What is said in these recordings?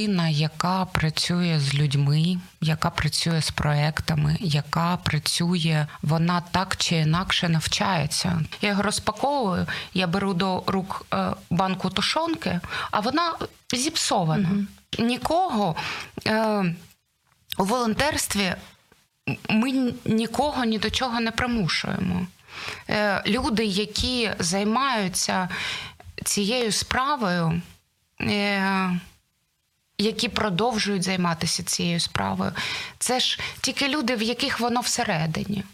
людина, яка працює з людьми, яка працює з проектами, яка працює, вона так чи інакше навчається. Я його розпаковую, я беру до рук е, банку тушонки, а вона зіпсована. Угу. Нікого е, у волонтерстві ми нікого ні до чого не примушуємо. Е, люди, які займаються цією справою, е, які продовжують займатися цією справою, це ж тільки люди, в яких воно всередині.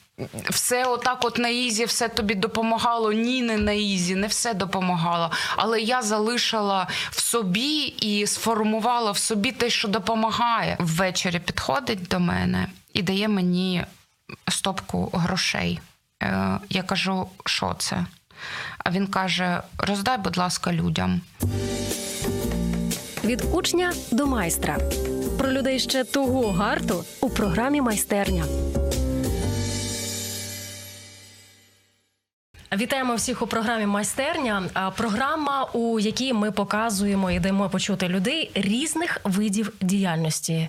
Все отак, от на easy, все тобі допомагало. Ні, не на easy, не все допомагало. Але я залишила в собі і сформувала в собі те, що допомагає. Ввечері підходить до мене і дає мені стопку грошей. Е, я кажу, що це? А він каже: роздай, будь ласка, людям. Від учня до майстра про людей ще того гарту у програмі майстерня. Вітаємо всіх у програмі майстерня. Програма, у якій ми показуємо і даємо почути людей різних видів діяльності,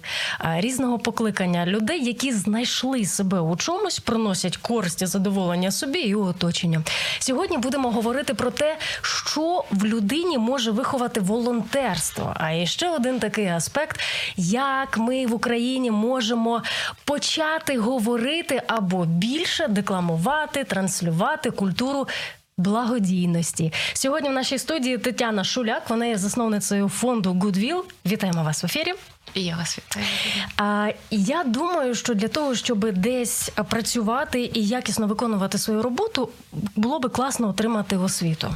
різного покликання людей, які знайшли себе у чомусь, приносять користь і задоволення собі і оточенню. Сьогодні будемо говорити про те, що в людині може виховати волонтерство. А ще один такий аспект, як ми в Україні можемо почати говорити або більше декламувати, транслювати культуру культуру. Благодійності сьогодні в нашій студії Тетяна Шуляк. Вона є засновницею фонду Goodwill. Вітаємо вас в ефірі. Вас вітаю. А я думаю, що для того, щоб десь працювати і якісно виконувати свою роботу, було би класно отримати освіту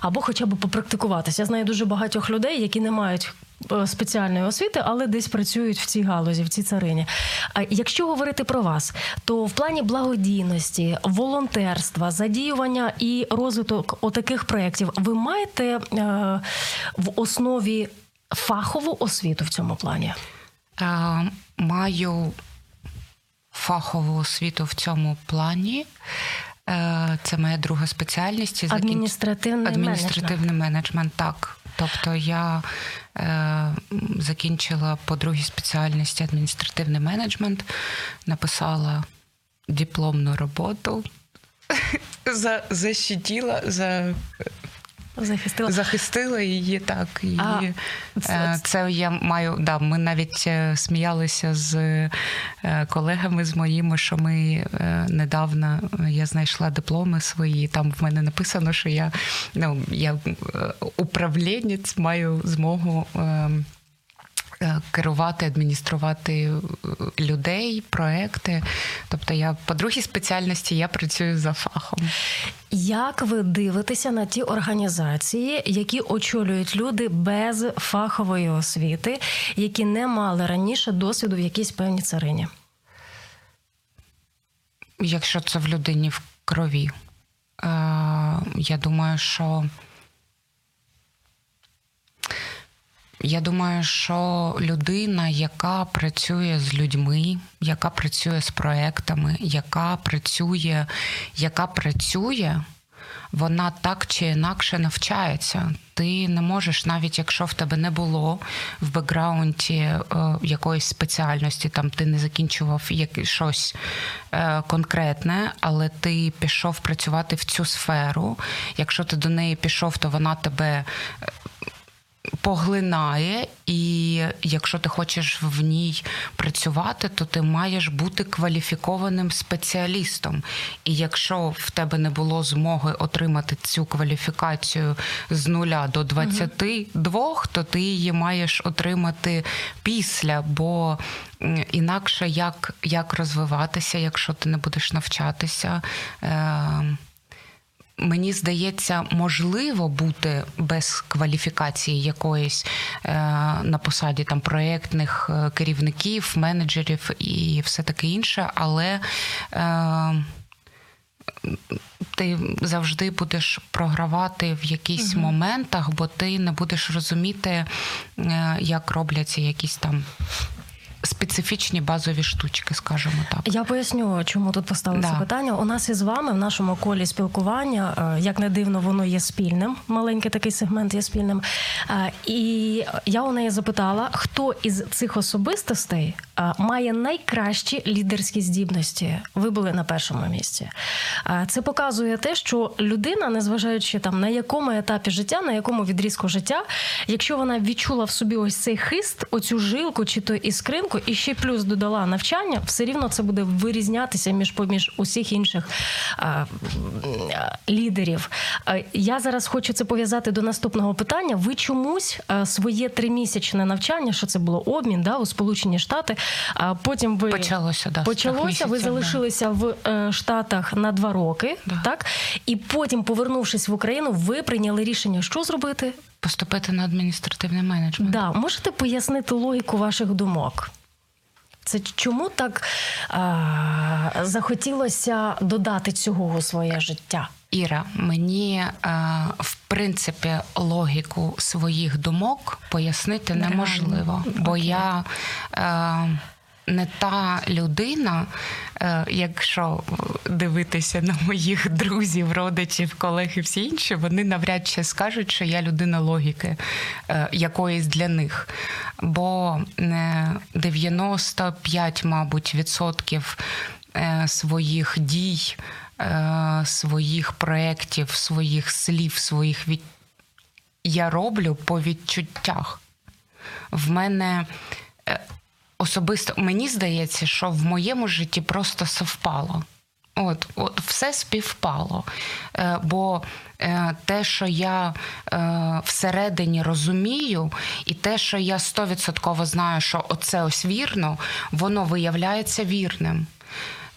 або, хоча б попрактикуватися. Я знаю дуже багатьох людей, які не мають Е, спеціальної освіти, але десь працюють в цій галузі, в цій царині. А якщо говорити про вас, то в плані благодійності, волонтерства, задіювання і розвиток отаких проєктів, ви маєте е, в основі фахову освіту в цьому плані? Е, маю фахову освіту в цьому плані. Е, це моя друга спеціальність. Адміністративний, Адміністративний менеджмент. менеджмент. Так. Тобто я е, закінчила по другій спеціальності адміністративний менеджмент, написала дипломну роботу, за, защитила, за Захистила захистила її так. І а, це, це я маю. Да, Ми навіть е, сміялися з е, колегами з моїми, що ми е, недавно я знайшла дипломи свої. Там в мене написано, що я ну я управлінець маю змогу. Ем, керувати, адмініструвати людей, проекти. Тобто, я по другій спеціальності я працюю за фахом. Як ви дивитеся на ті організації, які очолюють люди без фахової освіти, які не мали раніше досвіду в якійсь певній царині? Якщо це в людині в крові, е, я думаю, що Я думаю, що людина, яка працює з людьми, яка працює з проектами, яка працює, яка працює, вона так чи інакше навчається. Ти не можеш, навіть якщо в тебе не було в бекграунді е, якоїсь спеціальності, там ти не закінчував щось е, конкретне, але ти пішов працювати в цю сферу. Якщо ти до неї пішов, то вона тебе поглинає, і якщо ти хочеш в ній працювати, то ти маєш бути кваліфікованим спеціалістом. І якщо в тебе не було змоги отримати цю кваліфікацію з нуля до 22, то ти її маєш отримати після, бо інакше як, як розвиватися, якщо ти не будеш навчатися. Е- Мені здається, можливо бути без кваліфікації якоїсь е, на посаді там проєктних е, керівників, менеджерів і все таке інше, але е, ти завжди будеш програвати в якісь угу. моментах, бо ти не будеш розуміти, як робляться якісь там специфічні базові штучки, скажімо так. Я поясню, чому тут поставили Да. це питання. У нас із вами в нашому колі спілкування, е, як не дивно, воно є спільним. Маленький такий сегмент є спільним. Е, І я у неї запитала, хто із цих особистостей е, має найкращі лідерські здібності. Ви були на першому місці. Це показує те, що людина, незважаючи там на якому етапі життя, на якому відрізку життя, якщо вона відчула в собі ось цей хист, оцю жилку чи то іскринку, і ще плюс додала навчання, все рівно це буде вирізнятися між поміж усіх інших а, а, лідерів. А, Я зараз хочу це пов'язати до наступного питання. Ви чомусь а, своє тримісячне навчання, що це було обмін, да, у Сполучені Штати. А потім ви Почалося, да, почалося. місяців, Ви да. залишилися в е, Штатах на два роки, Да. так і потім, повернувшись в Україну, ви прийняли рішення, що зробити. Поступити на адміністративний менеджмент. Да, можете пояснити логіку ваших думок? Це чому так а, захотілося додати цього у своє життя? Іра, мені а, в принципі логіку своїх думок пояснити неможливо, бо я е, не та людина, е, якщо дивитися на моїх друзів, родичів, колег і всі інші, вони навряд чи скажуть, що я людина логіки е, якоїсь для них. Бо е, 95, мабуть, відсотків е, своїх дій, е, своїх проєктів, своїх слів, своїх від... я роблю по відчуттях. В мене е, особисто мені здається, що в моєму житті просто совпало. От, от все співпало. Е, бо е, те, що я е, всередині розумію, і те, що я стовідсотково знаю, що оце ось вірно, воно виявляється вірним.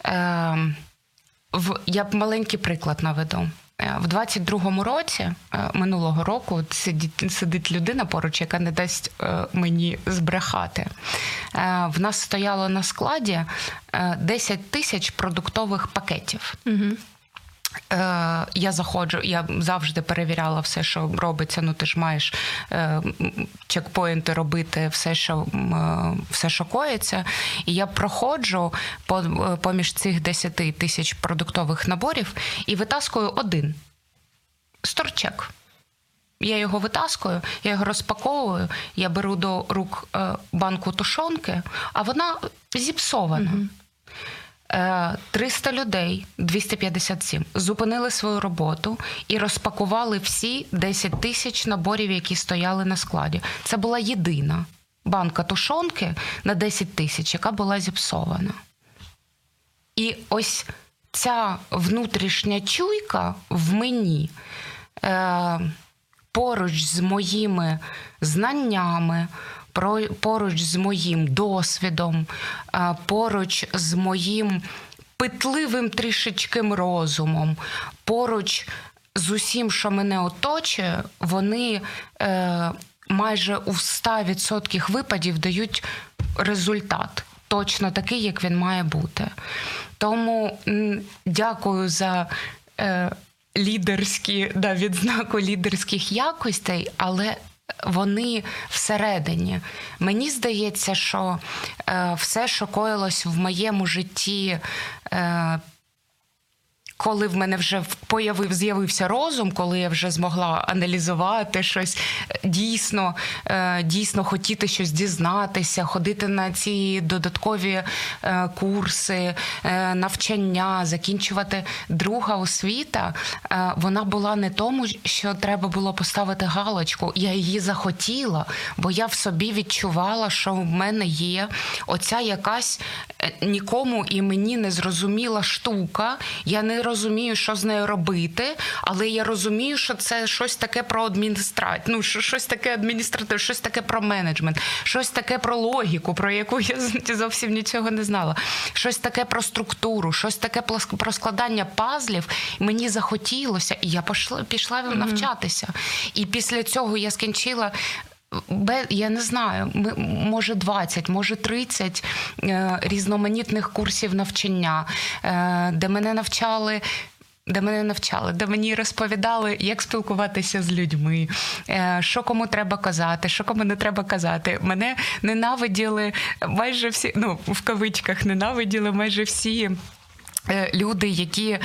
Е, в, я б маленький приклад наведу. Е, В 22-му році е, минулого року сидить, сидить людина поруч, яка не дасть е, мені збрехати. В нас стояло на складі е, 10 тисяч продуктових пакетів. Угу. Е, я заходжу, я завжди перевіряла все, що робиться. Ну ти ж маєш е, чекпоінти робити, все, що е, все, що коїться. І я проходжу по, е, поміж цих 10 тисяч продуктових наборів і витаскую один сторчек. Я його витаскую, я його розпаковую, я беру до рук е, банку тушонки, а вона зіпсована. Е, 300 людей, 257, зупинили свою роботу і розпакували всі 10 тисяч наборів, які стояли на складі. Це була єдина банка тушонки на 10 тисяч, яка була зіпсована. І ось ця внутрішня чуйка в мені е, поруч з моїми знаннями, поруч з моїм досвідом, поруч з моїм питливим трішечким розумом, поруч з усім, що мене оточує, вони е, майже у 100% випадів дають результат. Точно такий, як він має бути. Тому дякую за е, лідерські да, відзнаку лідерських якостей, але вони всередині. Мені здається, що е, все, що коїлось в моєму житті. Е, коли в мене вже появив, з'явився розум, коли я вже змогла аналізувати щось, е, дійсно, е, дійсно хотіти щось дізнатися, ходити на ці додаткові е, курси, навчання, закінчувати друга освіта, вона була не тому, що треба було поставити галочку. Я її захотіла, бо я в собі відчувала, що в мене є оця якась нікому і мені не зрозуміла штука. Я не розумію, що з нею робити, але я розумію, що це щось таке про адміністрацію, ну що- щось таке адміністративне, щось таке про менеджмент, щось таке про логіку, про яку я зовсім нічого не знала. Щось таке про структуру, щось таке про складання пазлів. Мені захотілося, і я пішла, пішла навчатися. І після цього я скінчила. Я не знаю, може 20, може 30 е, різноманітних курсів навчання, е, де мене навчали де мене навчали, де мені розповідали, як спілкуватися з людьми, е, що кому треба казати, що кому не треба казати. Мене ненавиділи майже всі, ну в кавичках ненавиділи майже всі. Люди, які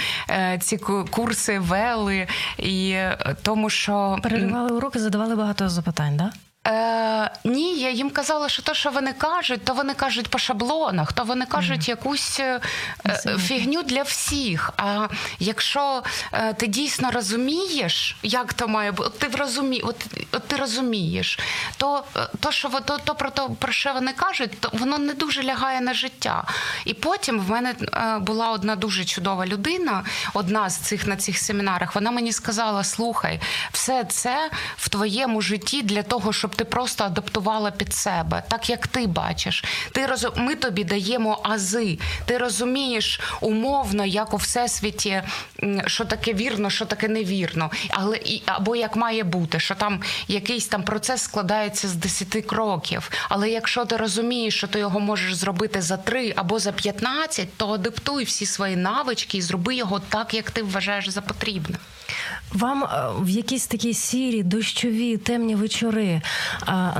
ці курси вели, і тому що переривали уроки, задавали багато запитань, да? Е, Ні, я їм казала, що те, що вони кажуть, то вони кажуть по шаблонах, то вони кажуть mm. якусь е, фігню для всіх. А якщо е, ти дійсно розумієш, як то має бути, ти розумі, от, от ти розумієш, то е, то, що то, то про то, про що вони кажуть, то воно не дуже лягає на життя. І потім в мене е, була одна дуже чудова людина, одна з цих на цих семінарах. Вона мені сказала: слухай, все це в твоєму житті для того, щоб щоб ти просто адаптувала під себе, так як ти бачиш. Ти роз... Ми тобі даємо ази. Ти розумієш умовно, як у всесвіті, що таке вірно, що таке невірно, але і або як має бути, що там якийсь там процес складається з 10 кроків. Але якщо ти розумієш, що ти його можеш зробити за 3 або за 15, то адаптуй всі свої навички і зроби його так, як ти вважаєш за потрібне. Вам е, в якісь такі сірі, дощові, темні вечори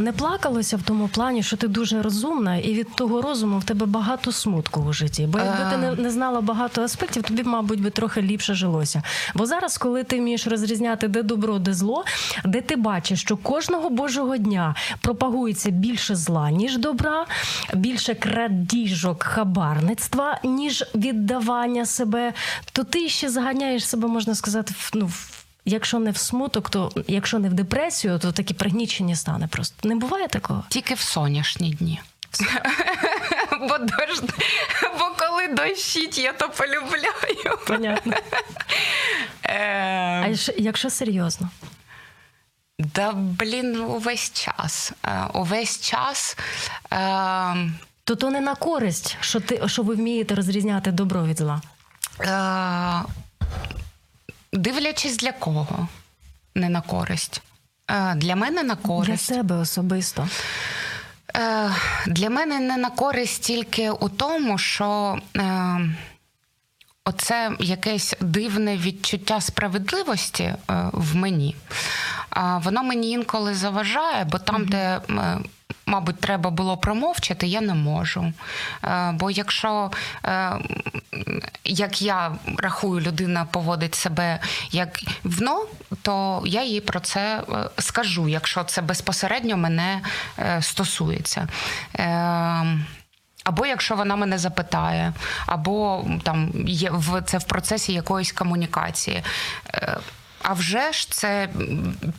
не плакалося в тому плані, що ти дуже розумна, і від того розуму в тебе багато смутку у житті. Бо якби ти не, не знала багато аспектів, тобі, мабуть, би трохи ліпше жилося. Бо зараз, коли ти вмієш розрізняти, де добро, де зло, де ти бачиш, що кожного божого дня пропагується більше зла, ніж добра, більше крадіжок, хабарництва, ніж віддавання себе, то ти ще заганяєш себе, можна сказати, в ну якщо не в смуток, то якщо не в депресію, то такі пригнічені стане просто. Не буває такого? Тільки в сонячні дні. Бо дощ, бо коли дощить, я то полюбляю. Понятно. Ем. А якщо серйозно? Да, блін, увесь час. Е, увесь час. Ем, то то не на користь, що ти що ви вмієте розрізняти добро від зла? Е, Дивлячись для кого не на користь. Е, для мене на користь. Для себе особисто. Е, для мене не на користь тільки у тому, що е, оце якесь дивне відчуття справедливості в мені. Воно мені інколи заважає, бо там, де мабуть, треба було промовчати, я не можу. Е, бо якщо, е, як я рахую, людина поводить себе як вно, то я їй про це е, скажу, якщо це безпосередньо мене стосується. Або якщо вона мене запитає, або там є в це в процесі якоїсь комунікації. А вже ж це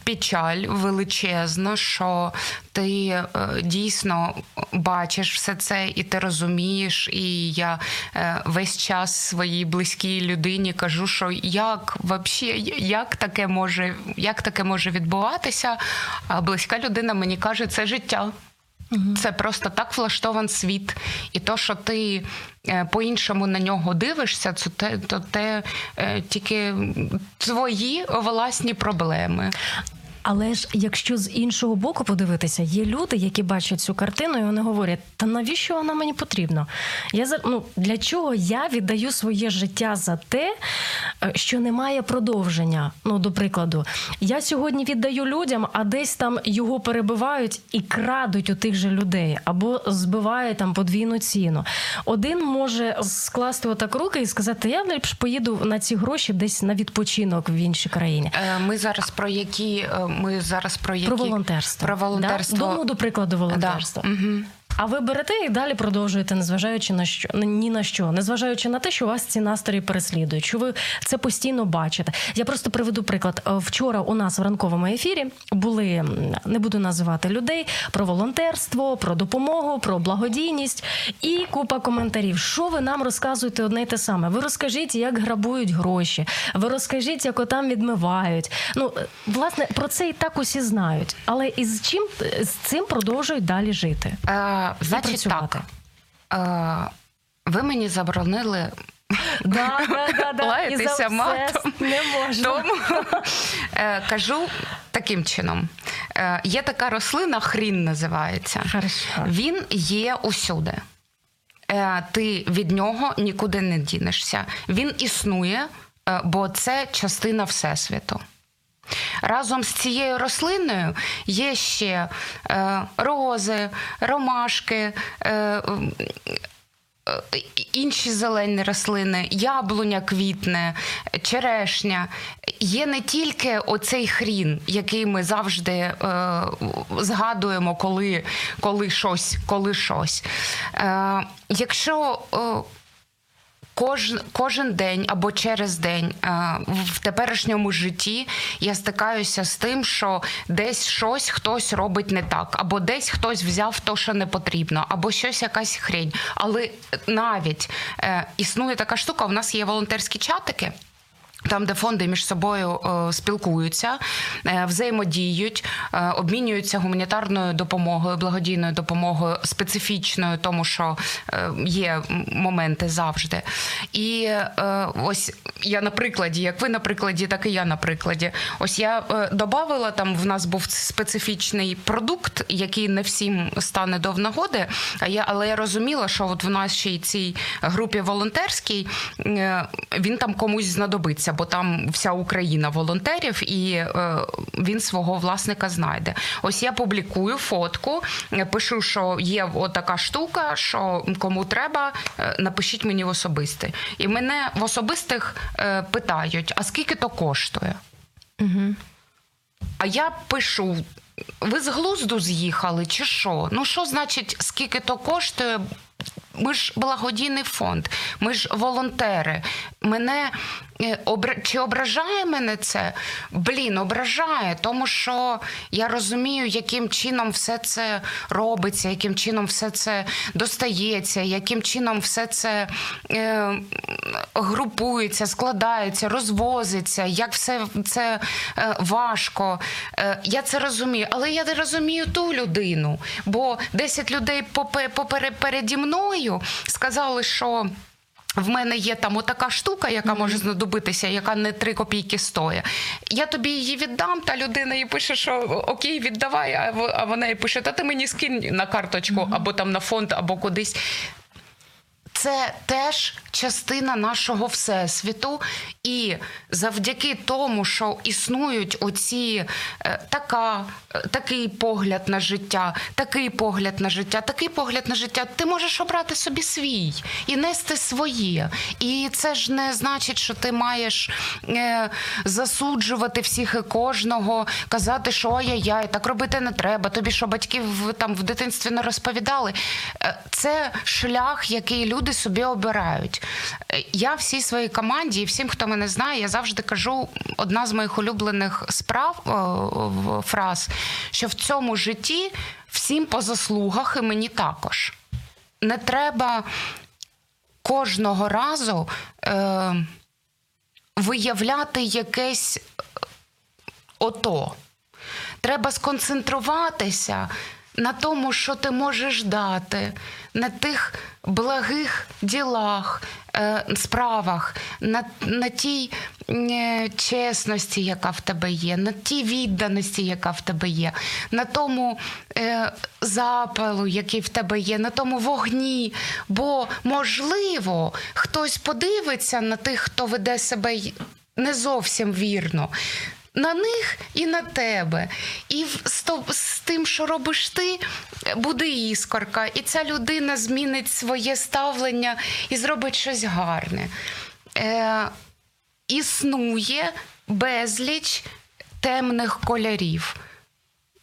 печаль величезна, що ти е, дійсно бачиш все це, і ти розумієш. І я е, весь час своїй близькій людині кажу, що як вообще, як таке може, як таке може відбуватися? А близька людина мені каже, це життя. Це просто так влаштован світ, і то, що ти по-іншому на нього дивишся, це те, то те е, тільки твої власні проблеми. Але ж якщо з іншого боку подивитися, є люди, які бачать цю картину, і вони говорять: та навіщо вона мені потрібна? Я ну, для чого я віддаю своє життя за те, е, що немає продовження? Ну, до прикладу, я сьогодні віддаю людям, а десь там його перебивають і крадуть у тих же людей або збивають там подвійну ціну. Один може скласти отак руки і сказати: Я ліпше поїду на ці гроші десь на відпочинок в іншій країні. Е, ми зараз про які е, ми зараз про які про волонтерство. Про волонтерство. Да? Дому, до прикладу, волонтерства. Да. Угу. А ви берете і далі продовжуєте, незважаючи на що ні на що, незважаючи на те, що вас ці настрої переслідують, що ви це постійно бачите. Я просто приведу приклад. Е, вчора у нас в ранковому ефірі були не буду називати людей про волонтерство, про допомогу, про благодійність і купа коментарів. Що ви нам розказуєте одне й те саме? Ви розкажіть, як грабують гроші. Ви розкажіть, як отам відмивають. Ну е, власне про це і так усі знають, але із чим з цим продовжують далі жити. Значить так, ви мені заборонили. Да, да, да, Лаятися матом. Не можна. Тому е, кажу таким чином: е, є така рослина, хрін називається. Хорошо. Він є усюди. Е, ти від нього нікуди не дінешся. Він існує е, бо це частина Всесвіту. Разом з цією рослиною є ще е, рози, ромашки, е, Е, інші зелені рослини, яблуня квітне, черешня. Є не тільки оцей хрін, який ми завжди е, згадуємо, коли коли щось. коли щось. Е, Якщо е, Кожен кожен день або через день е, в теперішньому житті я стикаюся з тим, що десь щось хтось робить не так, або десь хтось взяв то, що не потрібно, або щось якась хрень. Але навіть е, існує така штука. У нас є волонтерські чатики. Там, де фонди між собою е, спілкуються, е, взаємодіють, е, обмінюються гуманітарною допомогою, благодійною допомогою, специфічною, тому що є моменти завжди. І ось я на прикладі, як ви на прикладі, так і я на прикладі. Ось я додавала там. В нас був специфічний продукт, який не всім стане до нагоди. А я, але я розуміла, що от в нашій цій групі волонтерській він там комусь знадобиться бо там вся Україна волонтерів, і е, він свого власника знайде. Ось я публікую фотку, е, пишу, що є отака штука, що кому треба, е, напишіть мені в особисте. І мене в особистих питають: а скільки то коштує? Угу. А я пишу. Ви з глузду з'їхали, чи що? Ну, що значить, скільки то коштує? Ми ж благодійний фонд, ми ж волонтери. Мене чи ображає мене це? Блін, ображає, тому що я розумію, яким чином все це робиться, яким чином все це достається, яким чином все це е, групується, складається, розвозиться, як все це е, важко. Е, я це розумію, але я не розумію ту людину, бо 10 людей переді мною сказали, що. В мене є там отака штука, яка може знадобитися, яка не три копійки стоїть. Я тобі її віддам, та людина їй пише, що окей, віддавай, а вона їй пише, та ти мені скинь на карточку або там на фонд, або кудись. Це теж частина нашого всесвіту, і завдяки тому, що існують оці е, така, е, такий погляд на життя, такий погляд на життя, такий погляд на життя, ти можеш обрати собі свій і нести своє. І це ж не значить, що ти маєш е, засуджувати всіх і кожного, казати, що ай-яй-яй, так робити не треба. Тобі що батьки там в дитинстві не розповідали. Це шлях, який люди собі обирають. Я всій своїй команді і всім, хто мене знає, я завжди кажу одна з моїх улюблених справ фраз, що в цьому житті всім по заслугах і мені також. Не треба кожного разу е, виявляти якесь ото. Треба сконцентруватися на тому, що ти можеш дати, на тих благих ділах, е, справах, на на тій е, чесності, яка в тебе є, на тій відданості, яка в тебе є, на тому е, запалу, який в тебе є, на тому вогні. Бо, можливо, хтось подивиться на тих, хто веде себе не зовсім вірно на них і на тебе. І з, з тим, що робиш ти, буде іскорка, і ця людина змінить своє ставлення і зробить щось гарне. Е, Існує безліч темних кольорів.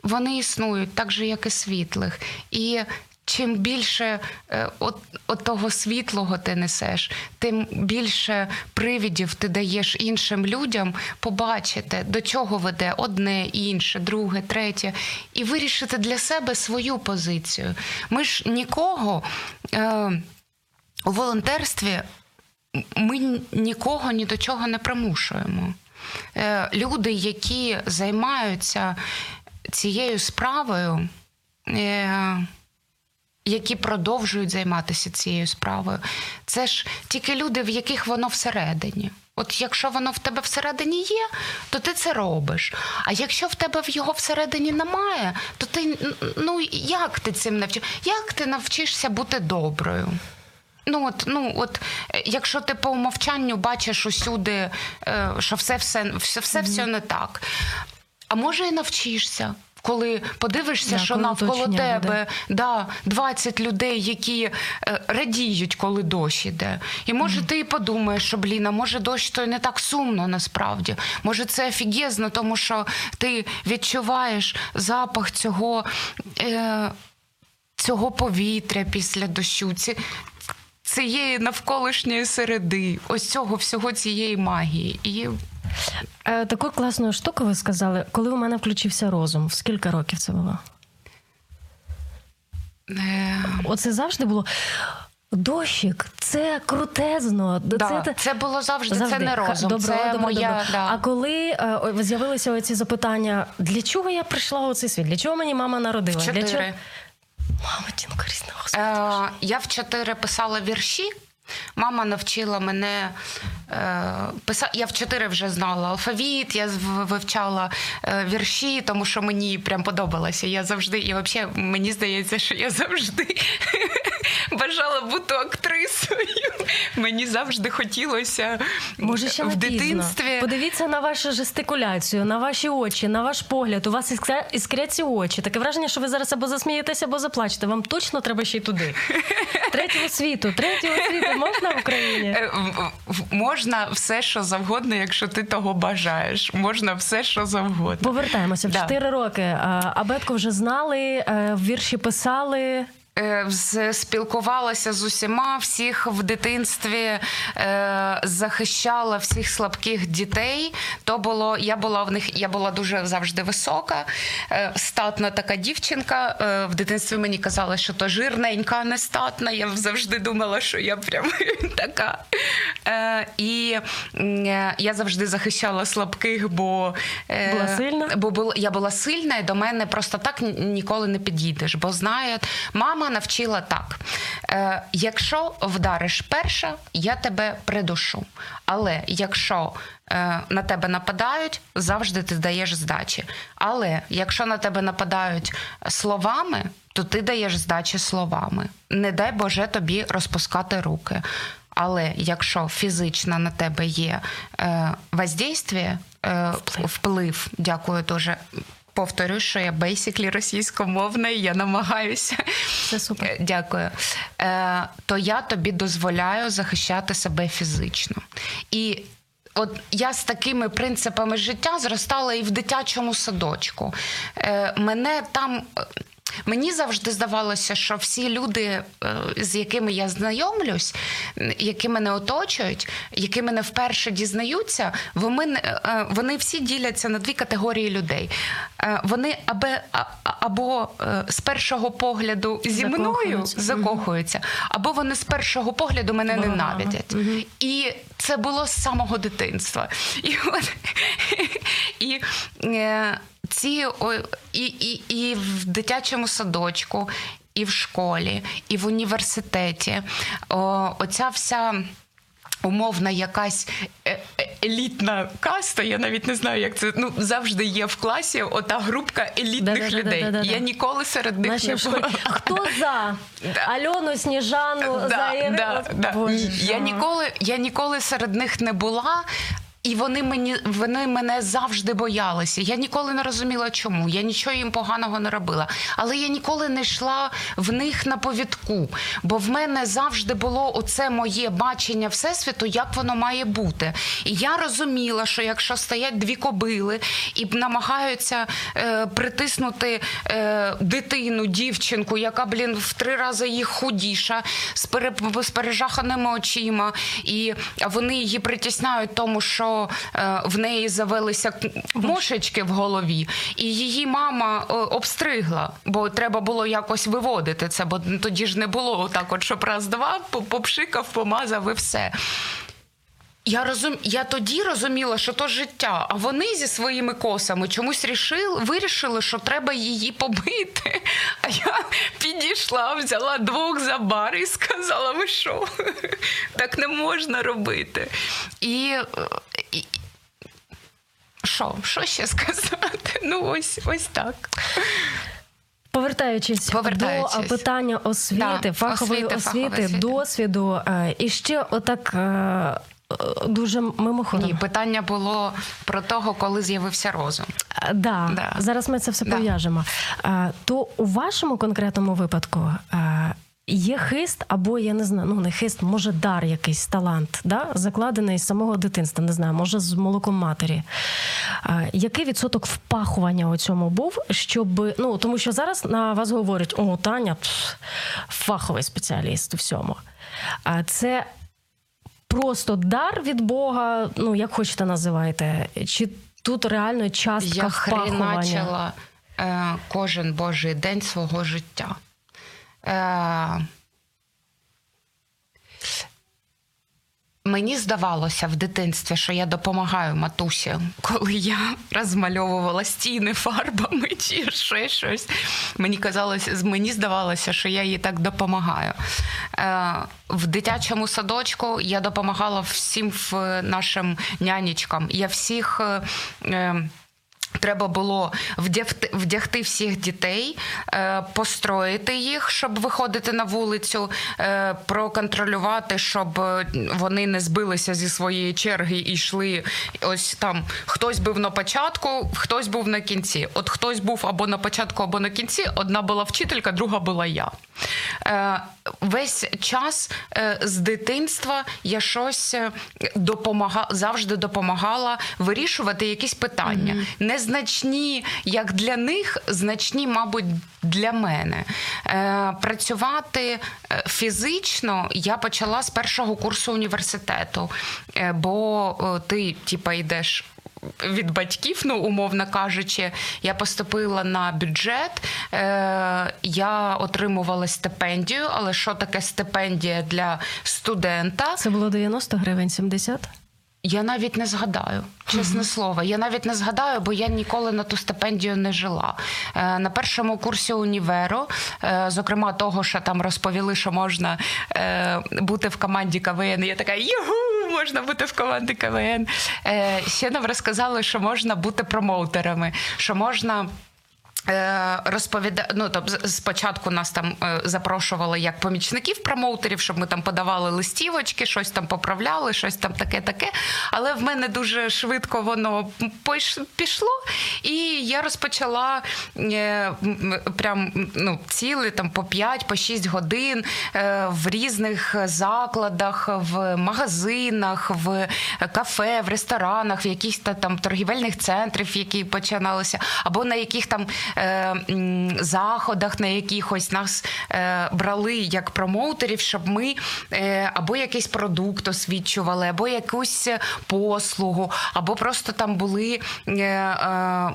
Вони існують так же, як і світлих. І чим більше е, от, от того світлого ти несеш, тим більше привідів ти даєш іншим людям побачити, до чого веде одне, інше, друге, третє, і вирішити для себе свою позицію. Ми ж нікого е, у волонтерстві ми нікого ні до чого не примушуємо. Е, Люди, які займаються цією справою, е, які продовжують займатися цією справою. Це ж тільки люди, в яких воно всередині. От якщо воно в тебе всередині є, то ти це робиш. А якщо в тебе його всередині немає, то ти ну як ти цим навчиш? Як ти навчишся бути доброю? Ну от, ну от, е, якщо ти по умовчанню бачиш усюди, е, що все все, все, все, все не так. А може і навчишся. Коли подивишся, Да, що коли навколо тебе да, 20 людей, які е, радіють, коли дощ іде. І може ти і подумаєш, що блін, а може дощ то не так сумно насправді. Може, це офігезно, тому що ти відчуваєш запах цього. Е, цього повітря після дощу, ці, цієї навколишньої середи, ось цього всього цієї магії. І таку класну штуку ви сказали, коли у мене включився розум. В скільки років це було? е, Оце завжди було. Дощик, це крутезно. да, це, це, було завжди, це не розум. Добро, це добро, моя, добро. Да. А коли е, о, з'явилися оці запитання, для чого я прийшла у цей світ? Для чого мені мама народила? Для чого? Чотири. Мама тінка різна, господи. Е, я в чотири писала вірші. Мама навчила мене е. Я в чотири вже знала алфавіт, я вивчала е, вірші, тому що мені прям подобалося. Я завжди, і взагалі мені здається, що я завжди бажала бути актрисою. Мені завжди хотілося Може, ще в дитинстві. Подивіться на вашу жестикуляцію, на ваші очі, на ваш погляд. У вас іскряться очі. Таке враження, що ви зараз або засмієтеся, або заплачете. Вам точно треба ще й туди. Третього світу, третього світу можна в Україні? Е, Можна все, що завгодно, якщо ти того бажаєш. Можна все, що завгодно. Повертаємося в Да. 4 роки. Абетку вже знали, е, вірші писали. Е, Спілкувалася з усіма, всіх в дитинстві е, захищала всіх слабких дітей. То було я була в них, я була дуже завжди висока, е, статна така дівчинка. В дитинстві мені казали, що то жирненька, не статна. Я завжди думала, що я прям така. І я завжди захищала слабких, бо Була сильна? бо я була сильна, і до мене просто так ніколи не підійдеш. Бо знає, мама навчила так: е, якщо вдариш перша, я тебе придушу. Але якщо е, на тебе нападають, завжди ти даєш здачі. Але якщо на тебе нападають словами, то ти даєш здачі словами. Не дай Боже тобі розпускати руки. Але якщо фізично на тебе є е, воздействие, е, Вплив. вплив, дякую дуже. Повторюю, що я бейсіклі російськомовна, і я намагаюся. Це супер. Е, Дякую. Е, то я тобі дозволяю захищати себе фізично. І от я з такими принципами життя зростала і в дитячому садочку. Е, мене там. Е, Мені завжди здавалося, що всі люди, е, з якими я знайомлюсь, які мене оточують, які мене вперше дізнаються, вони, е, вони всі діляться на дві категорії людей. Е, Вони або е, з першого погляду зі мною Закохуються. або вони з першого погляду мене ненавидять. І це було з самого дитинства. І, от, і е, ці о, і, і, і в дитячому садочку, і в школі, і в університеті. О, оця вся. Умовна якась е- е- елітна каста, я навіть не знаю, як це ну завжди є в класі. Ота групка елітних людей. Я ніколи серед них не була. Хто за. Альону Сніжану за. Я ніколи, я ніколи серед них не була. І вони мені вони мене завжди боялися. Я ніколи не розуміла, чому. Я нічого їм поганого не робила. Але я ніколи не йшла в них на повідку. Бо в мене завжди було оце моє бачення всесвіту, як воно має бути. І я розуміла, що якщо стоять дві кобили і намагаються е, притиснути е, дитину, дівчинку, яка, блін, в три рази їх худіша, з, пере, з пережаханими очима, і вони її притісняють тому, що е, в неї завелися мошечки в голові, і її мама е, обстригла, бо треба було якось виводити це, бо тоді ж не було отак, от щоб раз-два, попшикав, помазав і все. Я розум... я тоді розуміла, що то життя, а вони зі своїми косами чомусь рішили, вирішили, що треба її побити. А я підійшла, взяла двох за бар і сказала: ви що? Так не можна робити. І, що? Що ще сказати? Ну, ось, ось так. Повертаючись, Повертаючись. до питання освіти, Да, фахової освіти, освіти, фахової освіти. досвіду, е, і ще отак е, дуже мимоходом. Ні, питання було про того, коли з'явився розум. Е, Да, Да. зараз ми це все Да. пов'яжемо. Е, То у вашому конкретному випадку е, є хист, або я не знаю, ну не хист, може дар якийсь талант, да? закладений з самого дитинства, не знаю, може з молоком матері. Е, Який відсоток впахування у цьому був, щоб ну тому що зараз на вас говорять, о, Таня пф, фаховий спеціаліст у всьому. А це просто дар від Бога, ну як хочете називайте, чи тут реально частка Я впахування? е, кожен божий день свого життя. Е, Мені здавалося в дитинстві, що я допомагаю матусі, коли я розмальовувала стіни фарбами чи ще щось. Мені казалося, мені здавалося, що я їй так допомагаю. Е, в дитячому садочку я допомагала всім нашим нянечкам. Я всіх. Треба було вдягти, вдягти всіх дітей, е, построїти їх, щоб виходити на вулицю, е, проконтролювати, щоб е, вони не збилися зі своєї черги і йшли. Ось там хтось був на початку, хтось був на кінці. От хтось був або на початку, або на кінці. Одна була вчителька, друга була я. Е, Весь час е, з дитинства я щось е, допомагала, завжди допомагала вирішувати якісь питання. Незначні, як для них, значні, мабуть, для мене. Е, Працювати фізично я почала з першого курсу університету, бо ти, типа, йдеш від батьків, ну умовно кажучи, я поступила на бюджет. Е, я отримувала стипендію, але що таке стипендія для студента? Це було 90 гривень, 70? Я навіть не згадаю, чесне слово. Я навіть не згадаю, бо я ніколи на ту стипендію не жила. Е, на першому курсі універу, е, зокрема того, що там розповіли, що можна е, бути в команді КВН. Я така югу, можна бути в команді КВН. Е, ще нам розказали, що можна бути промоутерами, що можна. Розповіда... Ну, з- спочатку нас там е, запрошували як помічників промоутерів, щоб ми там подавали листівочки, щось там поправляли, щось там таке таке. Але в мене дуже швидко воно пішло, і я розпочала е, прям ну, цілий там по 5 по 6 годин е, в різних закладах, в магазинах, в кафе, в ресторанах, в якихось та- там торгівельних центрів, які починалися, або на яких там е, заходах, на якихось нас е, брали як промоутерів, щоб ми е, або якийсь продукт освічували, або якусь послугу, або просто там були е, е,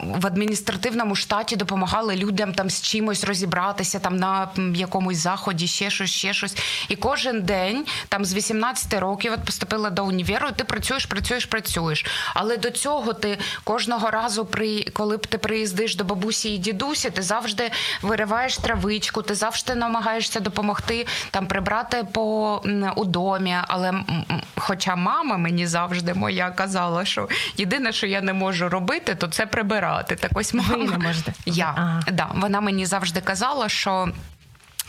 в адміністративному штаті, допомагали людям там з чимось розібратися там на якомусь заході, ще щось, ще щось. І кожен день, там з 18 років, от поступила до універу, ти працюєш, працюєш, працюєш. Але до цього ти кожного разу, при коли б ти приїздиш до бабусі і дідусі, ти завжди вириваєш травичку, ти завжди намагаєшся допомогти там прибрати по у домі. Але хоча мама мені завжди моя казала, що єдине, що я не можу робити, то це прибирати. Так ось мама Ви не можете? я Ага. да, вона мені завжди казала, що.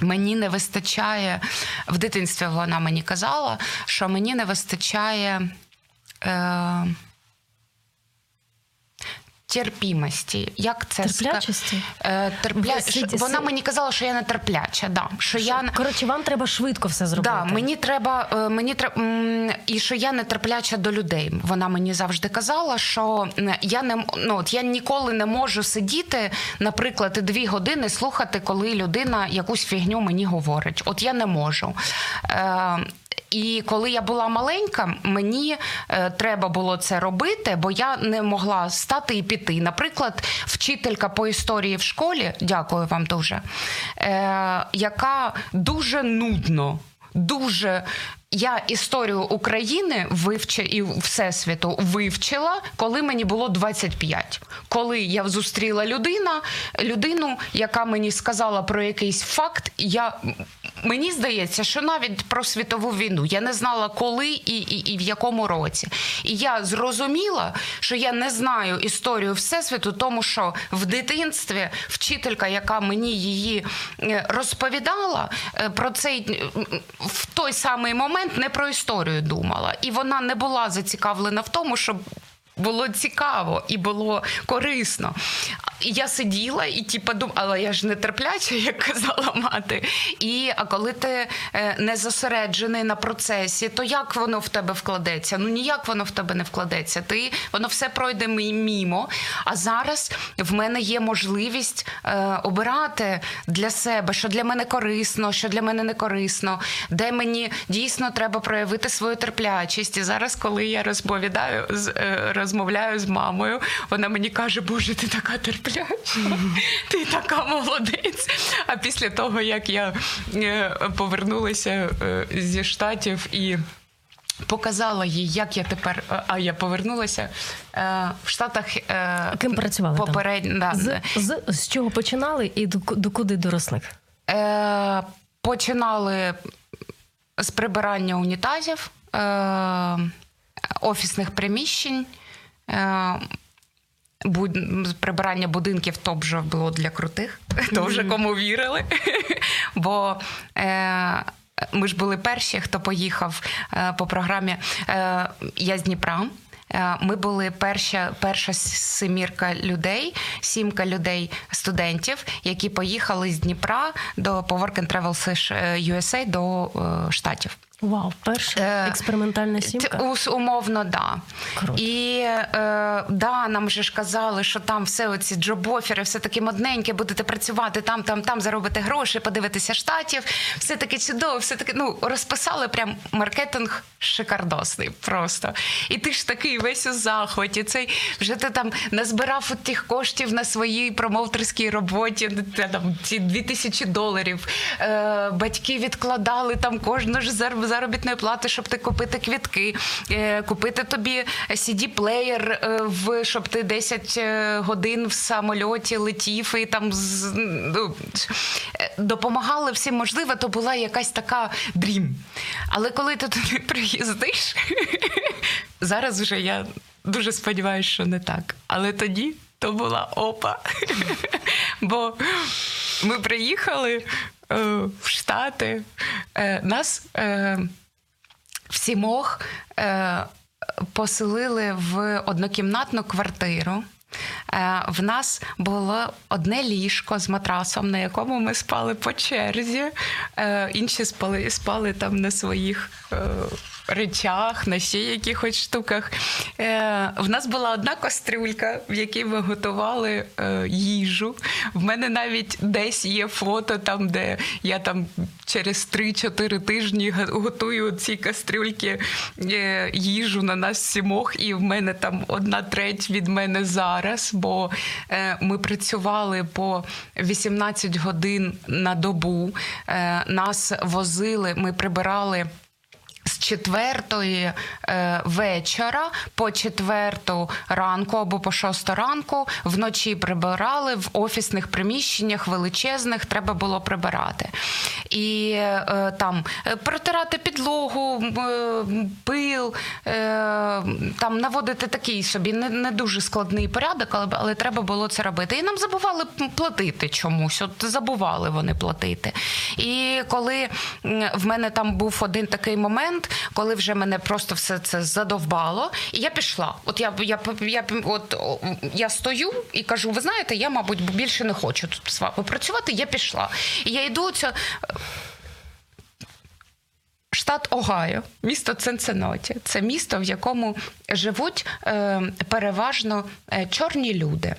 Мені не вистачає в дитинстві. Вона мені казала, що мені не вистачає е, терпімості. Як це Терплячості? Е, терпля... Вона мені казала, що я не терпляча. Да. Що я Коротше, вам треба швидко все зробити. Да, мені треба, е, мені треба і що я не терпляча до людей. Вона мені завжди казала, що я не ну, от я ніколи не можу сидіти, наприклад, дві години слухати, коли людина якусь фігню мені говорить. От я не можу. І коли я була маленька, мені е, треба було це робити, бо я не могла стати і піти. Наприклад, вчителька по історії в школі, дякую вам дуже, е, яка дуже нудно, дуже. Я історію України вивчи і всесвіту вивчила, коли мені було 25. Коли я зустріла людина, людину, яка мені сказала про якийсь факт, я мені здається, що навіть про світову війну я не знала, коли і, і, і в якому році. І я зрозуміла, що я не знаю історію всесвіту, тому що в дитинстві вчителька, яка мені її е, розповідала, е, про цей в той самий момент не про історію думала, і вона не була зацікавлена в тому, щоб було цікаво і було корисно. І я сиділа і типу, думала, але я ж не терпляча, як казала мати. І а коли ти е, не зосереджений на процесі, то як воно в тебе вкладеться? Ну ніяк воно в тебе не вкладеться. Ти воно все пройде мімо. А зараз в мене є можливість е, обирати для себе, що для мене корисно, що для мене не корисно, де мені дійсно треба проявити свою терплячість. І зараз, коли я розповідаю з е, розмовляю з мамою, вона мені каже, Боже, ти така терпляча, ти така молодець. А після того, як я е, повернулася е, зі штатів і. Показала їй, як я тепер. Е, а я повернулася в Штатах. Ким працювали попередньо да. з, з з чого починали і до, до куди доросли? Е, Починали з прибирання унітазів, е, офісних приміщень. Е, прибирання будинків то вже було для крутих, то вже кому вірили. Бо е, ми ж були перші, хто поїхав е, по програмі е, Я з Дніпра. Ми були перша перша семірка людей, сімка людей, студентів, які поїхали з Дніпра до Work and Travel USA до штатів. Вау, перша е, експериментальна сімка? Умовно, да. Круто. І е, да, нам вже ж казали, що там все оці джобофери, все таки модненьке, будете працювати там, там, там, заробити гроші, подивитися штатів. Все таки чудово, все таки ну розписали прям маркетинг шикардосний просто. І ти ж такий весь у захваті. Цей вже ти там назбирав от тих коштів на своїй промоутерській роботі, там ці 2000 доларів. Е, Батьки відкладали там кожну ж заробітну заробітної плати, щоб ти купити квітки, е, купити тобі CD-плеєр, е, в щоб ти 10 е, годин в самольоті летів і там ну, допомагали всім можливо, то була якась така дрім. Але коли ти туди приїздиш, зараз вже я дуже сподіваюся, що не так. Але тоді то була опа. Бо ми приїхали. Е, в Штати. Е, нас е, всімох поселили в однокімнатну квартиру. В нас було одне ліжко з матрасом, на якому ми спали по черзі. Інші спали спали там на своїх речах, на ще якихось штуках. Е, В нас була одна кастрюлька, в якій ми готували е, їжу. В мене навіть десь є фото, там, де я там через 3-4 тижні готую ці кастрюльки е, їжу на нас сімох, і в мене там одна треть від мене зараз, бо е, ми працювали по 18 годин на добу. Е, Нас возили, ми прибирали четвертої е, вечора по четверту ранку або по шосту ранку вночі прибирали в офісних приміщеннях величезних, треба було прибирати. І е, там е, протирати підлогу, пил, там наводити такий собі не не дуже складний порядок, але, але треба було це робити. І нам забували платити чомусь. От забували вони платити. І коли в мене там був один такий момент, коли вже мене просто все це задовбало, і я пішла. От я я, я, от, я стою і кажу: ви знаєте, я, мабуть, більше не хочу тут з вами працювати. Я пішла. І я йду ця. Штат Огайо, місто Цинциннаті. Це місто, в якому живуть е, переважно е, чорні люди.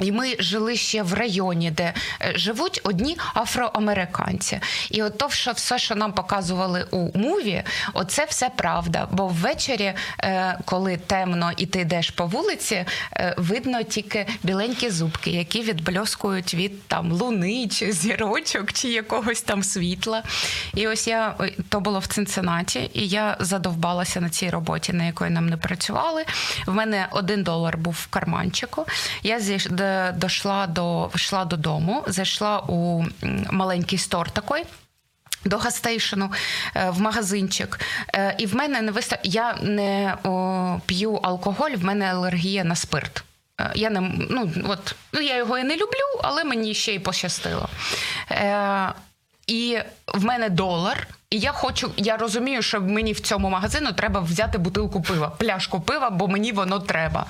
І ми жили ще в районі, де е, живуть одні афроамериканці. І от то, що все, що нам показували у муві, оце все правда. Бо ввечері, е, коли темно і ти йдеш по вулиці, е, видно тільки біленькі зубки, які відбльоскують від там луни чи зірочок, чи якогось там світла. І ось я то було в Цинциннаті, і я задовбалася на цій роботі, на якої нам не працювали. В мене один долар був в карманчику. Я зі дошла до йшла додому, зайшла у маленький стор такий. До гастейшену е, в магазинчик, Е, і в мене не виста... Я не о, п'ю алкоголь, в мене алергія на спирт. Е, Я не ну, от, ну я його і не люблю, але мені ще й пощастило. Е, і в мене долар, і я хочу, я розумію, що мені в цьому магазину треба взяти бутилку пива, пляшку пива, бо мені воно треба.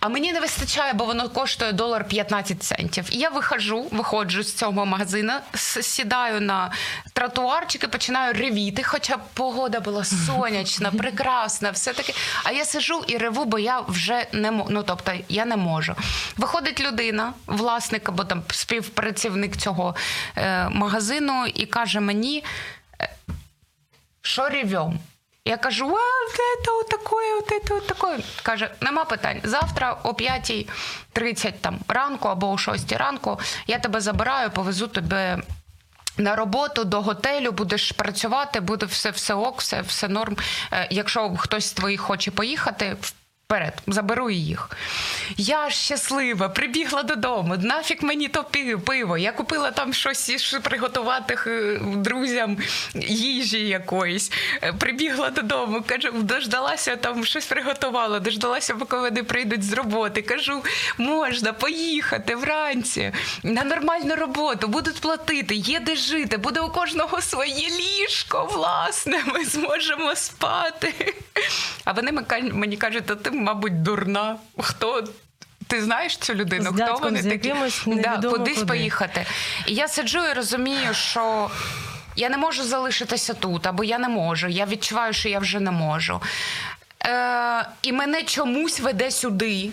А мені не вистачає, бо воно коштує долар 15 центів. І я виходжу, виходжу з цього магазину, сідаю на тротуарчик і починаю ревіти, хоча погода була сонячна, прекрасна, все таке. А я сижу і реву, бо я вже не можу. Ну тобто я не можу. Виходить людина, власник або там співпрацівник цього е, магазину, і каже мені. Що ревем? Я кажу, а от це от такое, от це от такое. Каже, нема питань. Завтра о 5.30 там ранку або о 6 ранку я тебе забираю, повезу тебе. На роботу до готелю будеш працювати, буде все, все ок, все, все норм. Е, якщо хтось з твоїх хоче поїхати, вперед, заберу їх. Я щаслива, прибігла додому. Нафіг мені то пиво. Я купила там щось приготувати е, друзям їжі якоїсь. Е, Прибігла додому, кажу, дождалася там щось приготувала, дождалася, поки вони прийдуть з роботи. Кажу, можна поїхати вранці на нормальну роботу, будуть платити, є де жити, буде у кожного своє ліжко, власне, ми зможемо спати. А вони мені кажуть, ти, мабуть, дурна. Хто? Ти знаєш цю людину? З Хто дядьком вони з такі? якимось да, невідомо кудись куди. поїхати. І я сиджу і розумію, що я не можу залишитися тут, або я не можу. Я відчуваю, що я вже не можу. Е, і мене чомусь веде сюди,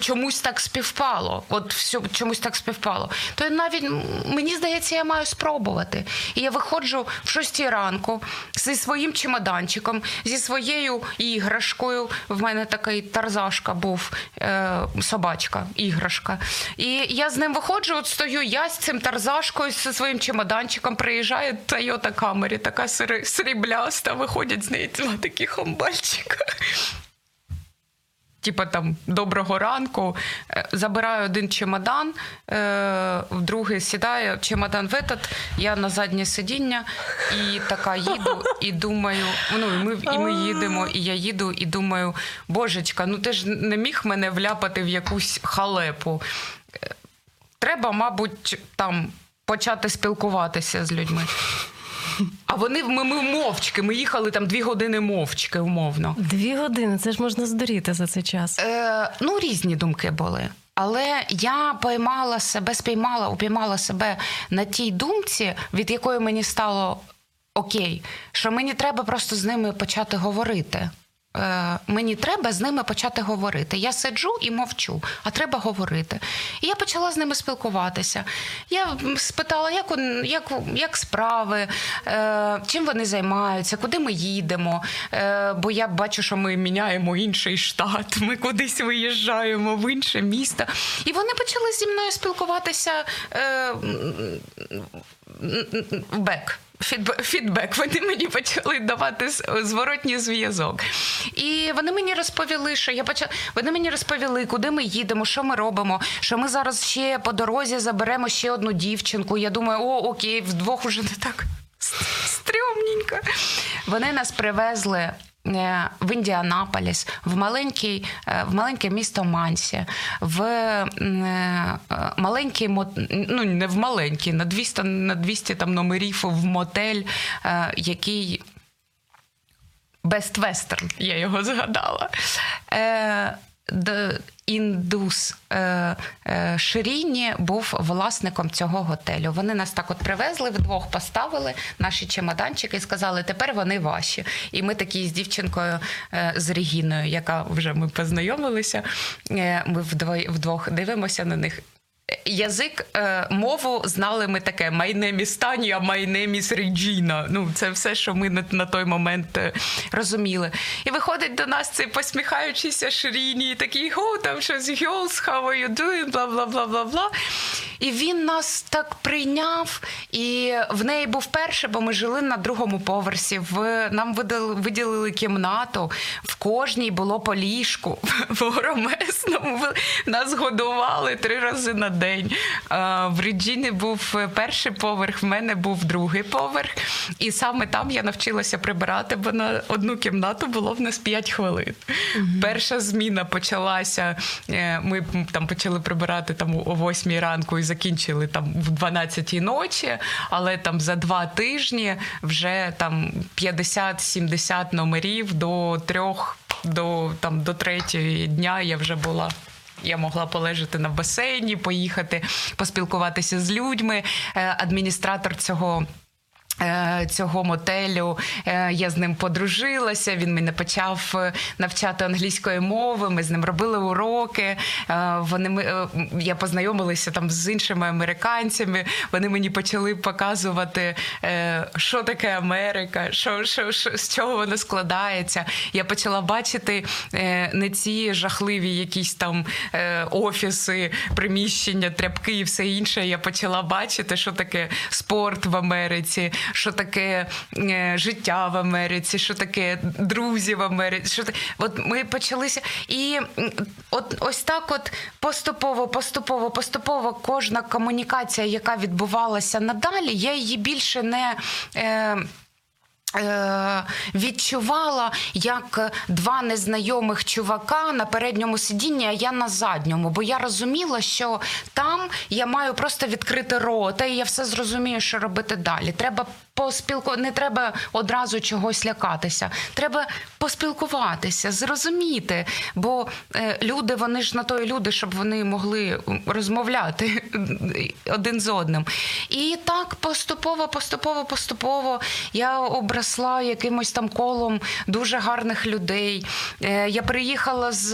чомусь так співпало. От все, чомусь так співпало. То навіть мені здається, я маю спробувати. І я виходжу в 6 ранку зі своїм чемоданчиком, зі своєю іграшкою. В мене такий тарзашка був, е, собачка, іграшка. І я з ним виходжу, от стою я з цим тарзашкою, зі своїм чемоданчиком, приїжджає Toyota Camry, така срібляста, виходять з неї два такі хамбальчика. Типа там доброго ранку, Е, забираю один чемодан, е, в другий сідаю чемодан в этот, я на заднє сидіння і така їду, і думаю, ну і ми, і ми їдемо, і я їду, і думаю, божечка, ну ти ж не міг мене вляпати в якусь халепу. Е, Треба, мабуть, там почати спілкуватися з людьми. А вони ми, ми мовчки. Ми їхали там дві години мовчки, умовно. Дві години, це ж можна здуріти за цей час. Е, ну, різні думки були. Але я поймала себе, спіймала, упіймала себе на тій думці, від якої мені стало окей, що мені треба просто з ними почати говорити. Е, мені треба з ними почати говорити. Я сиджу і мовчу, а треба говорити. І я почала з ними спілкуватися. Я спитала, як, як, як справи, е, чим вони займаються, куди ми їдемо. Е, бо я бачу, що ми міняємо інший штат, ми кудись виїжджаємо в інше місто. І вони почали зі мною спілкуватися е, бек. Фідбе- Фідбек, вони мені почали давати зворотній зв'язок. І вони мені розповіли, що я почала. Вони мені розповіли, куди ми їдемо, що ми робимо. Що ми зараз ще по дорозі заберемо ще одну дівчинку. Я думаю, о, окей, вдвох уже не так стрьомненько. Вони нас привезли. Е, В Індіанаполіс, в маленький, е, в маленьке місто Мансі, в е, маленький ну не в маленький, на 200, на 200 там номерів в мотель, який Best Western, я його згадала. Індус е, е, Ширіні був власником цього готелю. Вони нас так от привезли, вдвох поставили наші чемоданчики і сказали, тепер вони ваші. І ми такі з дівчинкою е, з Регіною, яка вже ми познайомилися. Ми вдвох дивимося на них. Язик, е, мову знали ми таке: My name is Tanya, my. Ну, це все, що ми на, на той момент е, розуміли. І виходить до нас цей посміхаючийся Ширіні, такий, о, там щось girls, how are you doing, бла бла бла бла бла. І він нас так прийняв, і в неї був перший, бо ми жили на другому поверсі. В нам видали, виділили кімнату. В кожній було по ліжку в громесному. Нас годували три рази на день. день. В Реджіні був перший поверх, в мене був другий поверх. І саме там я навчилася прибирати, бо на одну кімнату було в нас 5 хвилин. Угу. Перша зміна почалася. Е, ми там почали прибирати там о 8 ранку і закінчили там в 12 ночі, але там за два тижні вже там 50-70 номерів до трьох, до там до третього дня я вже була. Я могла полежати на басейні, поїхати поспілкуватися з людьми. Е, адміністратор цього. Е, цього мотелю е, я з ним подружилася. Він мене почав е, навчати англійської мови. Ми з ним робили уроки. Вони ми я познайомилася там з іншими американцями. Вони мені почали показувати, що таке Америка, що, що, що з чого вона складається. Я почала бачити не ці жахливі якісь там офіси, приміщення, тряпки і все інше. Я почала бачити, що таке спорт в Америці що таке е, життя в Америці, що таке друзі в Америці. Що таке... От ми почалися, і от ось так, от поступово, поступово, поступово кожна комунікація, яка відбувалася надалі, я її більше не. Е, відчувала як два незнайомих чувака на передньому сидінні, а я на задньому, бо я розуміла, що там я маю просто відкрити рота, і я все зрозумію, що робити далі. Треба поспілку, не треба одразу чогось лякатися. Треба поспілкуватися, зрозуміти. Бо е, люди, вони ж на то і люди, щоб вони могли розмовляти один з одним. І так поступово, поступово, поступово я обрала росла якимось там колом дуже гарних людей. Е, я приїхала з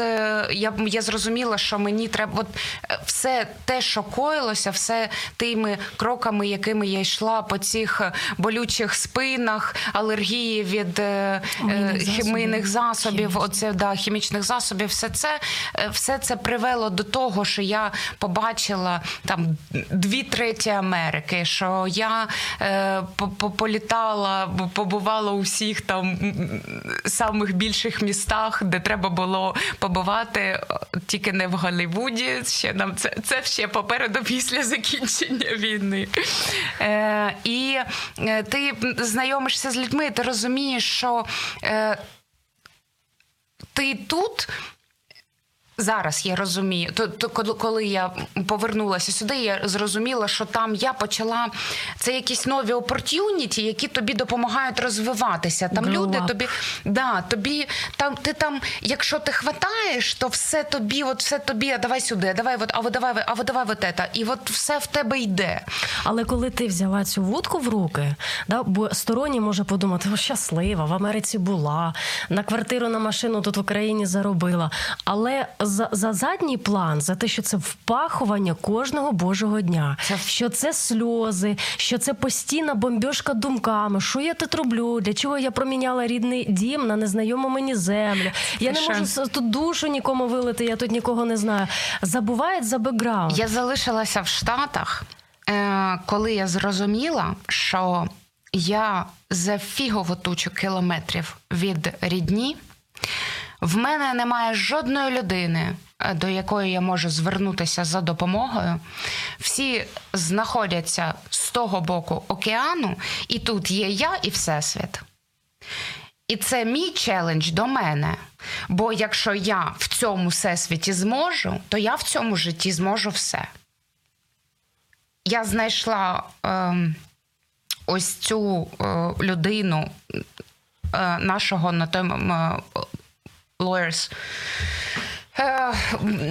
я я зрозуміла, що мені треба от е, все те, що коїлося, все тими кроками, якими я йшла по цих болючих спинах, алергії від е, хімійних засобів, засобів оце да, хімічних засобів, все це все це привело до того, що я побачила там дві треті Америки, що я е, політала, побачила побувала у всіх там самих більших містах, де треба було побувати, тільки не в Голлівуді. Ще нам це це ще попереду після закінчення війни. Е, І е, ти знайомишся з людьми, ти розумієш, що. Е, ти тут Зараз я розумію, то, то коли я повернулася сюди, я зрозуміла, що там я почала це якісь нові опортюніті, які тобі допомагають розвиватися. Там Grow люди тобі да, тобі там ти там, якщо ти хватаєш, то все тобі, от все тобі, а давай сюди, давай, от, а давай, а давай от ета, і от все в тебе йде. Але коли ти взяла цю вудку в руки, да, бо сторонній може подумати, о, щаслива, в Америці була, на квартиру на машину тут в Україні заробила. Але за за задній план, за те, що це впахування кожного божого дня, це... що це сльози, що це постійна бомбьошка думками. Що я тут роблю? Для чого я проміняла рідний дім на незнайому мені землю? Я не можу тут душу нікому вилити, я тут нікого не знаю. Забувають за бекграунд. Я залишилася в Штатах, е, коли я зрозуміла, що я за фігову тучу кілометрів від рідні. В мене немає жодної людини, е, до якої я можу звернутися за допомогою. Всі знаходяться з того боку океану, і тут є я і Всесвіт. І це мій челендж до мене. Бо якщо я в цьому всесвіті зможу, то я в цьому житті зможу все. Я знайшла е, ось цю е, людину е, нашого на той lawyers. Е,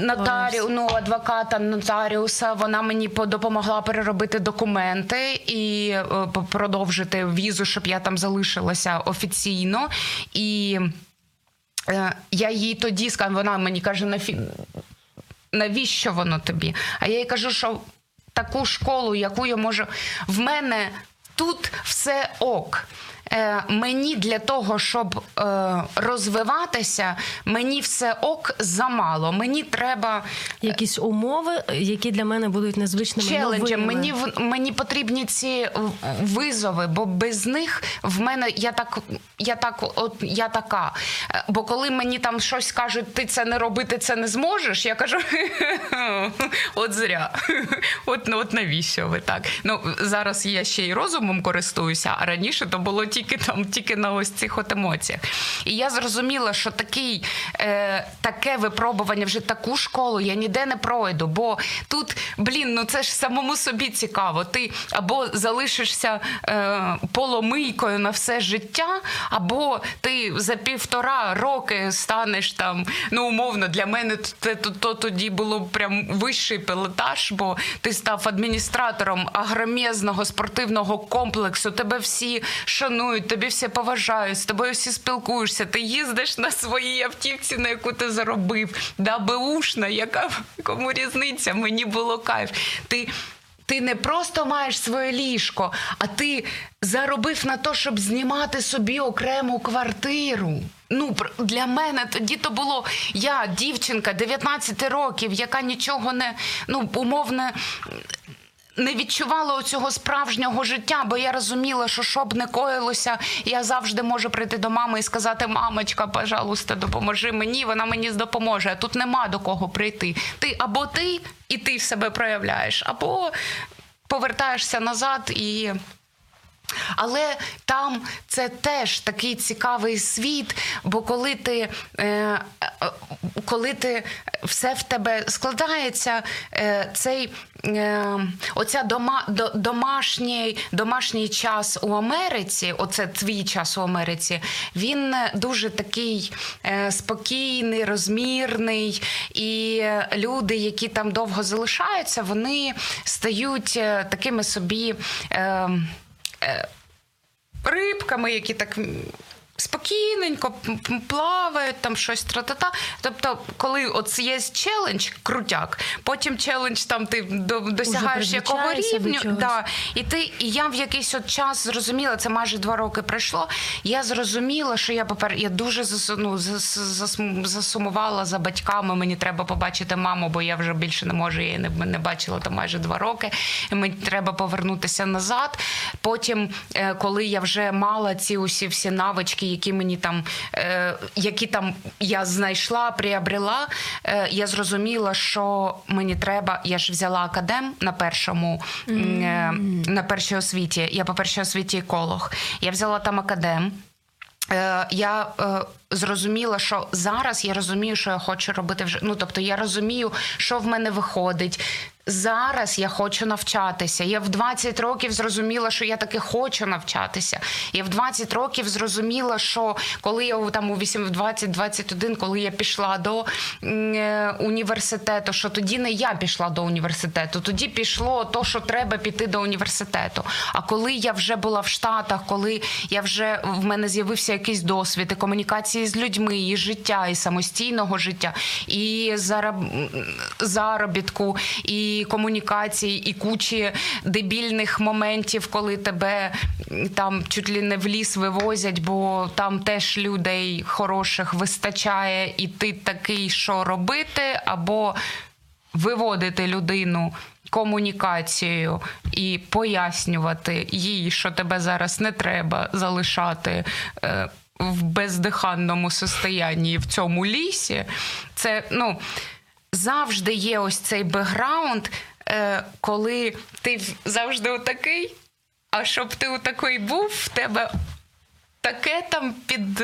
нотаріу, ну, адвоката нотаріуса, вона мені допомогла переробити документи і е, продовжити візу, щоб я там залишилася офіційно. І е, я їй тоді сказала, вона мені каже, навіщо воно тобі? А я їй кажу, що таку школу, яку я можу. В мене тут все ок. Е, мені для того, щоб е, розвиватися, мені все ок замало. Мені треба Якісь умови, які для мене будуть незвичними челенджем. Мені мені потрібні ці визови, бо без них в мене я так, я так, от я така. Е, Бо коли мені там щось кажуть, ти це не роби, ти це не зможеш. Я кажу, от зря. От, ну, от навіщо ви так? Ну зараз я ще й розумом користуюся, а раніше то було тільки там, тільки на ось цих от емоціях. І я зрозуміла, що такий, е, таке випробування вже таку школу я ніде не пройду. Бо тут, блін, ну це ж самому собі цікаво. Ти або залишишся е, поломийкою на все життя, або ти за півтора роки станеш там. Ну, умовно, для мене це то, то тоді було прям вищий пілотаж, бо ти став адміністратором агромезного спортивного комплексу. Тебе всі шанують, тобі всі поважають, з тобою всі спілкуєшся. Ти їздиш на своїй автівці, на яку ти заробив. Да, беушна, яка кому різниця? Мені було кайф. Ти ти не просто маєш своє ліжко, а ти заробив на те, щоб знімати собі окрему квартиру. Ну, для мене тоді то було я, дівчинка 19 років, яка нічого не ну, умовне. Не відчувала цього справжнього життя, бо я розуміла, що що б не коїлося, я завжди можу прийти до мами і сказати: мамочка, пожалуйста, допоможи мені, вона мені допоможе. Тут нема до кого прийти. Ти або ти і ти себе проявляєш, або повертаєшся назад і. Але там це теж такий цікавий світ, бо коли ти, е, е, коли ти все в тебе складається, е, цей оця дома, до, домашній, домашній час у Америці, оце твій час у Америці, він дуже такий спокійний, розмірний, і люди, які там довго залишаються, вони стають такими собі. Рибками, які так спокійненько плавають, там щось тра-та-та. Тобто, коли от є челендж, крутяк, потім челендж там ти досягаєш якого рівню. Да, і ти, і я в якийсь от час зрозуміла, це майже два роки пройшло. Я зрозуміла, що я попер, я дуже ну, зас, засумувала за батьками. Мені треба побачити маму, бо я вже більше не можу, її не, не бачила там майже два роки. І мені треба повернутися назад. Потім, е, коли я вже мала ці усі всі навички, які мені там, е, які там я знайшла, приобрела, е, я зрозуміла, що мені треба. Я ж взяла академ на першому е, на першій освіті. Я по першій освіті еколог. Я взяла там академ. Е, Я е, зрозуміла, що зараз я розумію, що я хочу робити вже. Ну тобто, я розумію, що в мене виходить. Зараз я хочу навчатися. Я в 20 років зрозуміла, що я таки хочу навчатися. Я в 20 років зрозуміла, що коли я там у 8, в 20-21, коли я пішла до е, університету, що тоді не я пішла до університету, тоді пішло то, що треба піти до університету. А коли я вже була в Штатах, коли я вже в мене з'явився якийсь досвід і комунікації з людьми, і життя, і самостійного життя, і зароб... заробітку, і комунікації, і кучі дебільних моментів, коли тебе там чуть ли не в ліс вивозять, бо там теж людей хороших вистачає, і ти такий, що робити, або виводити людину комунікацією і пояснювати їй, що тебе зараз не треба залишати. Е, В бездиханному состоянні в цьому лісі, це ну завжди є ось цей бекграунд, е, коли ти завжди отакий, а щоб ти отакий був, в тебе таке там під.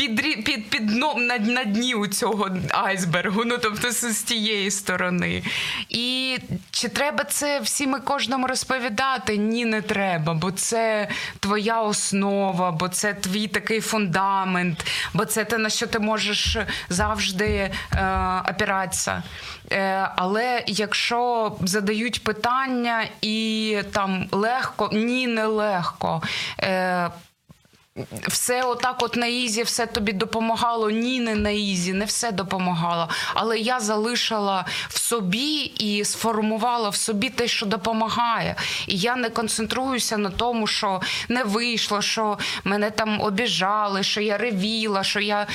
Під, під, під дном на, на дні у цього айсбергу, ну тобто з тієї сторони. І чи треба це всім і кожному розповідати? Ні, не треба, бо це твоя основа, бо це твій такий фундамент, бо це те, на що ти можеш завжди е, опиратися. Е, але якщо задають питання і там легко, ні, не легко. Е, все отак, от на easy, все тобі допомагало. Ні, не на easy, не все допомагало. Але я залишила в собі і сформувала в собі те, що допомагає. І я не концентруюся на тому, що не вийшло, що мене там обіжали, що я ревіла, що я.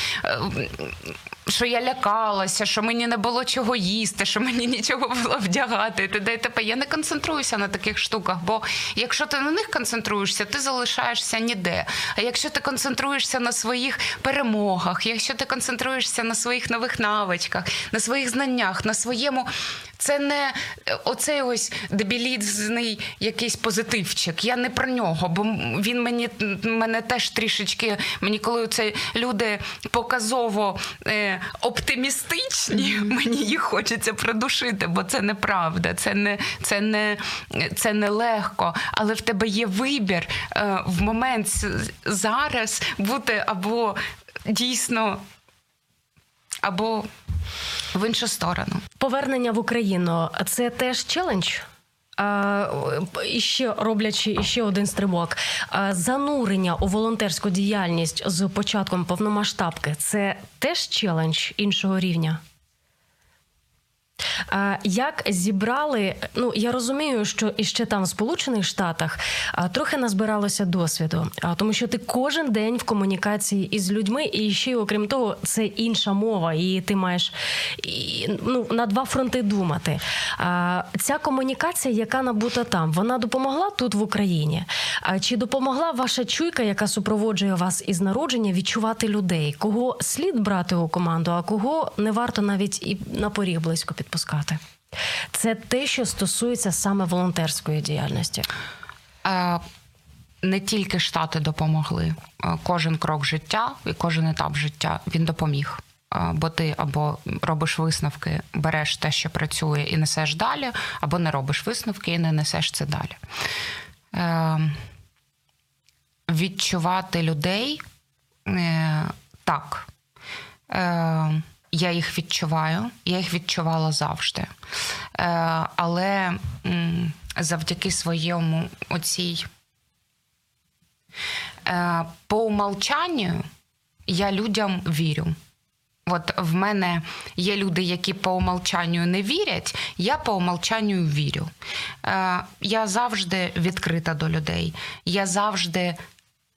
Що я лякалася, що мені не було чого їсти, що мені нічого було вдягати. Т.д. т.п. Я не концентруюся на таких штуках, бо якщо ти на них концентруєшся, ти залишаєшся ніде. А якщо ти концентруєшся на своїх перемогах, якщо ти концентруєшся на своїх нових навичках, на своїх знаннях, на своєму це не оцей ось дебілізний якийсь позитивчик. Я не про нього, бо він мені мене теж трішечки. Мені коли це люди показово е, оптимістичні, мені їх хочеться придушити, бо це неправда, це не це не, це не легко. Але в тебе є вибір е, в момент зараз бути або дійсно, або в іншу сторону. Повернення в Україну це теж челендж. І ще роблячи ще один стрибок, занурення у волонтерську діяльність з початком повномасштабки це теж челендж іншого рівня. Як зібрали, ну я розумію, що іще там в Сполучених Штатах трохи назбиралося досвіду, тому що ти кожен день в комунікації із людьми, і ще окрім того, це інша мова, і ти маєш ну, на два фронти думати. Ця комунікація, яка набута там, вона допомогла тут в Україні. Чи допомогла ваша чуйка, яка супроводжує вас із народження, відчувати людей, кого слід брати у команду, а кого не варто навіть і на поріг близько підписати? Відпускати. Це те, що стосується саме волонтерської діяльності. Е, не тільки штати допомогли. Е, кожен крок життя і кожен етап життя він допоміг. Е, бо ти або робиш висновки, береш те, що працює, і несеш далі, або не робиш висновки і не несеш це далі. Відчувати людей так. Я їх відчуваю, я їх відчувала завжди. Е, але завдяки своєму оцій е, по умолчанню я людям вірю. От в мене є люди, які по умолчанню не вірять, я по умолчанню вірю. Е, Я завжди відкрита до людей. Я завжди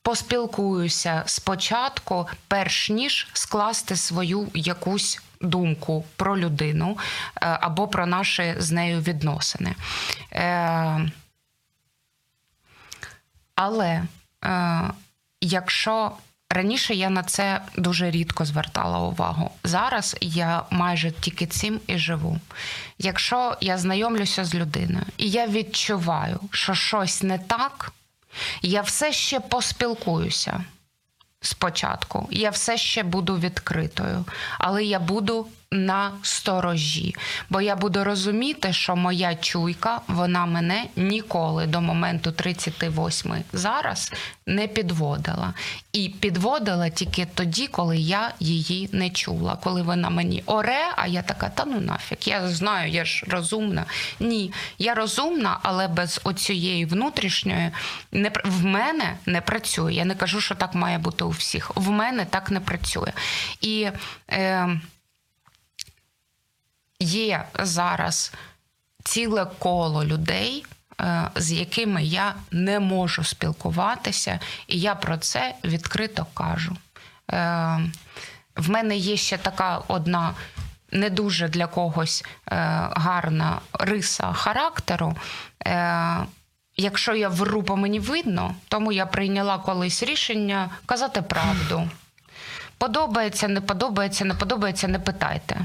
поспілкуюся спочатку, перш ніж скласти свою якусь думку про людину е, або про наші з нею відносини. Е, але е, якщо раніше я на це дуже рідко звертала увагу, зараз я майже тільки цим і живу. Якщо я знайомлюся з людиною і я відчуваю, що щось не так я все ще поспілкуюся спочатку. Я все ще буду відкритою, але я буду на сторожі, бо я буду розуміти, що моя чуйка вона мене ніколи до моменту 38 зараз не підводила. І підводила тільки тоді, коли я її не чула. Коли вона мені оре, а я така, та ну нафіг, я знаю, я ж розумна. Ні, я розумна, але без оцієї внутрішньої не в мене не працює. Я не кажу, що так має бути у всіх. В мене так не працює. І е, є зараз ціле коло людей, е, з якими я не можу спілкуватися, і я про це відкрито кажу. Е, в мене є ще така одна не дуже для когось е, гарна риса характеру. Якщо я вру, по мені видно, тому я прийняла колись рішення казати правду. Подобається, не подобається, не подобається, не питайте.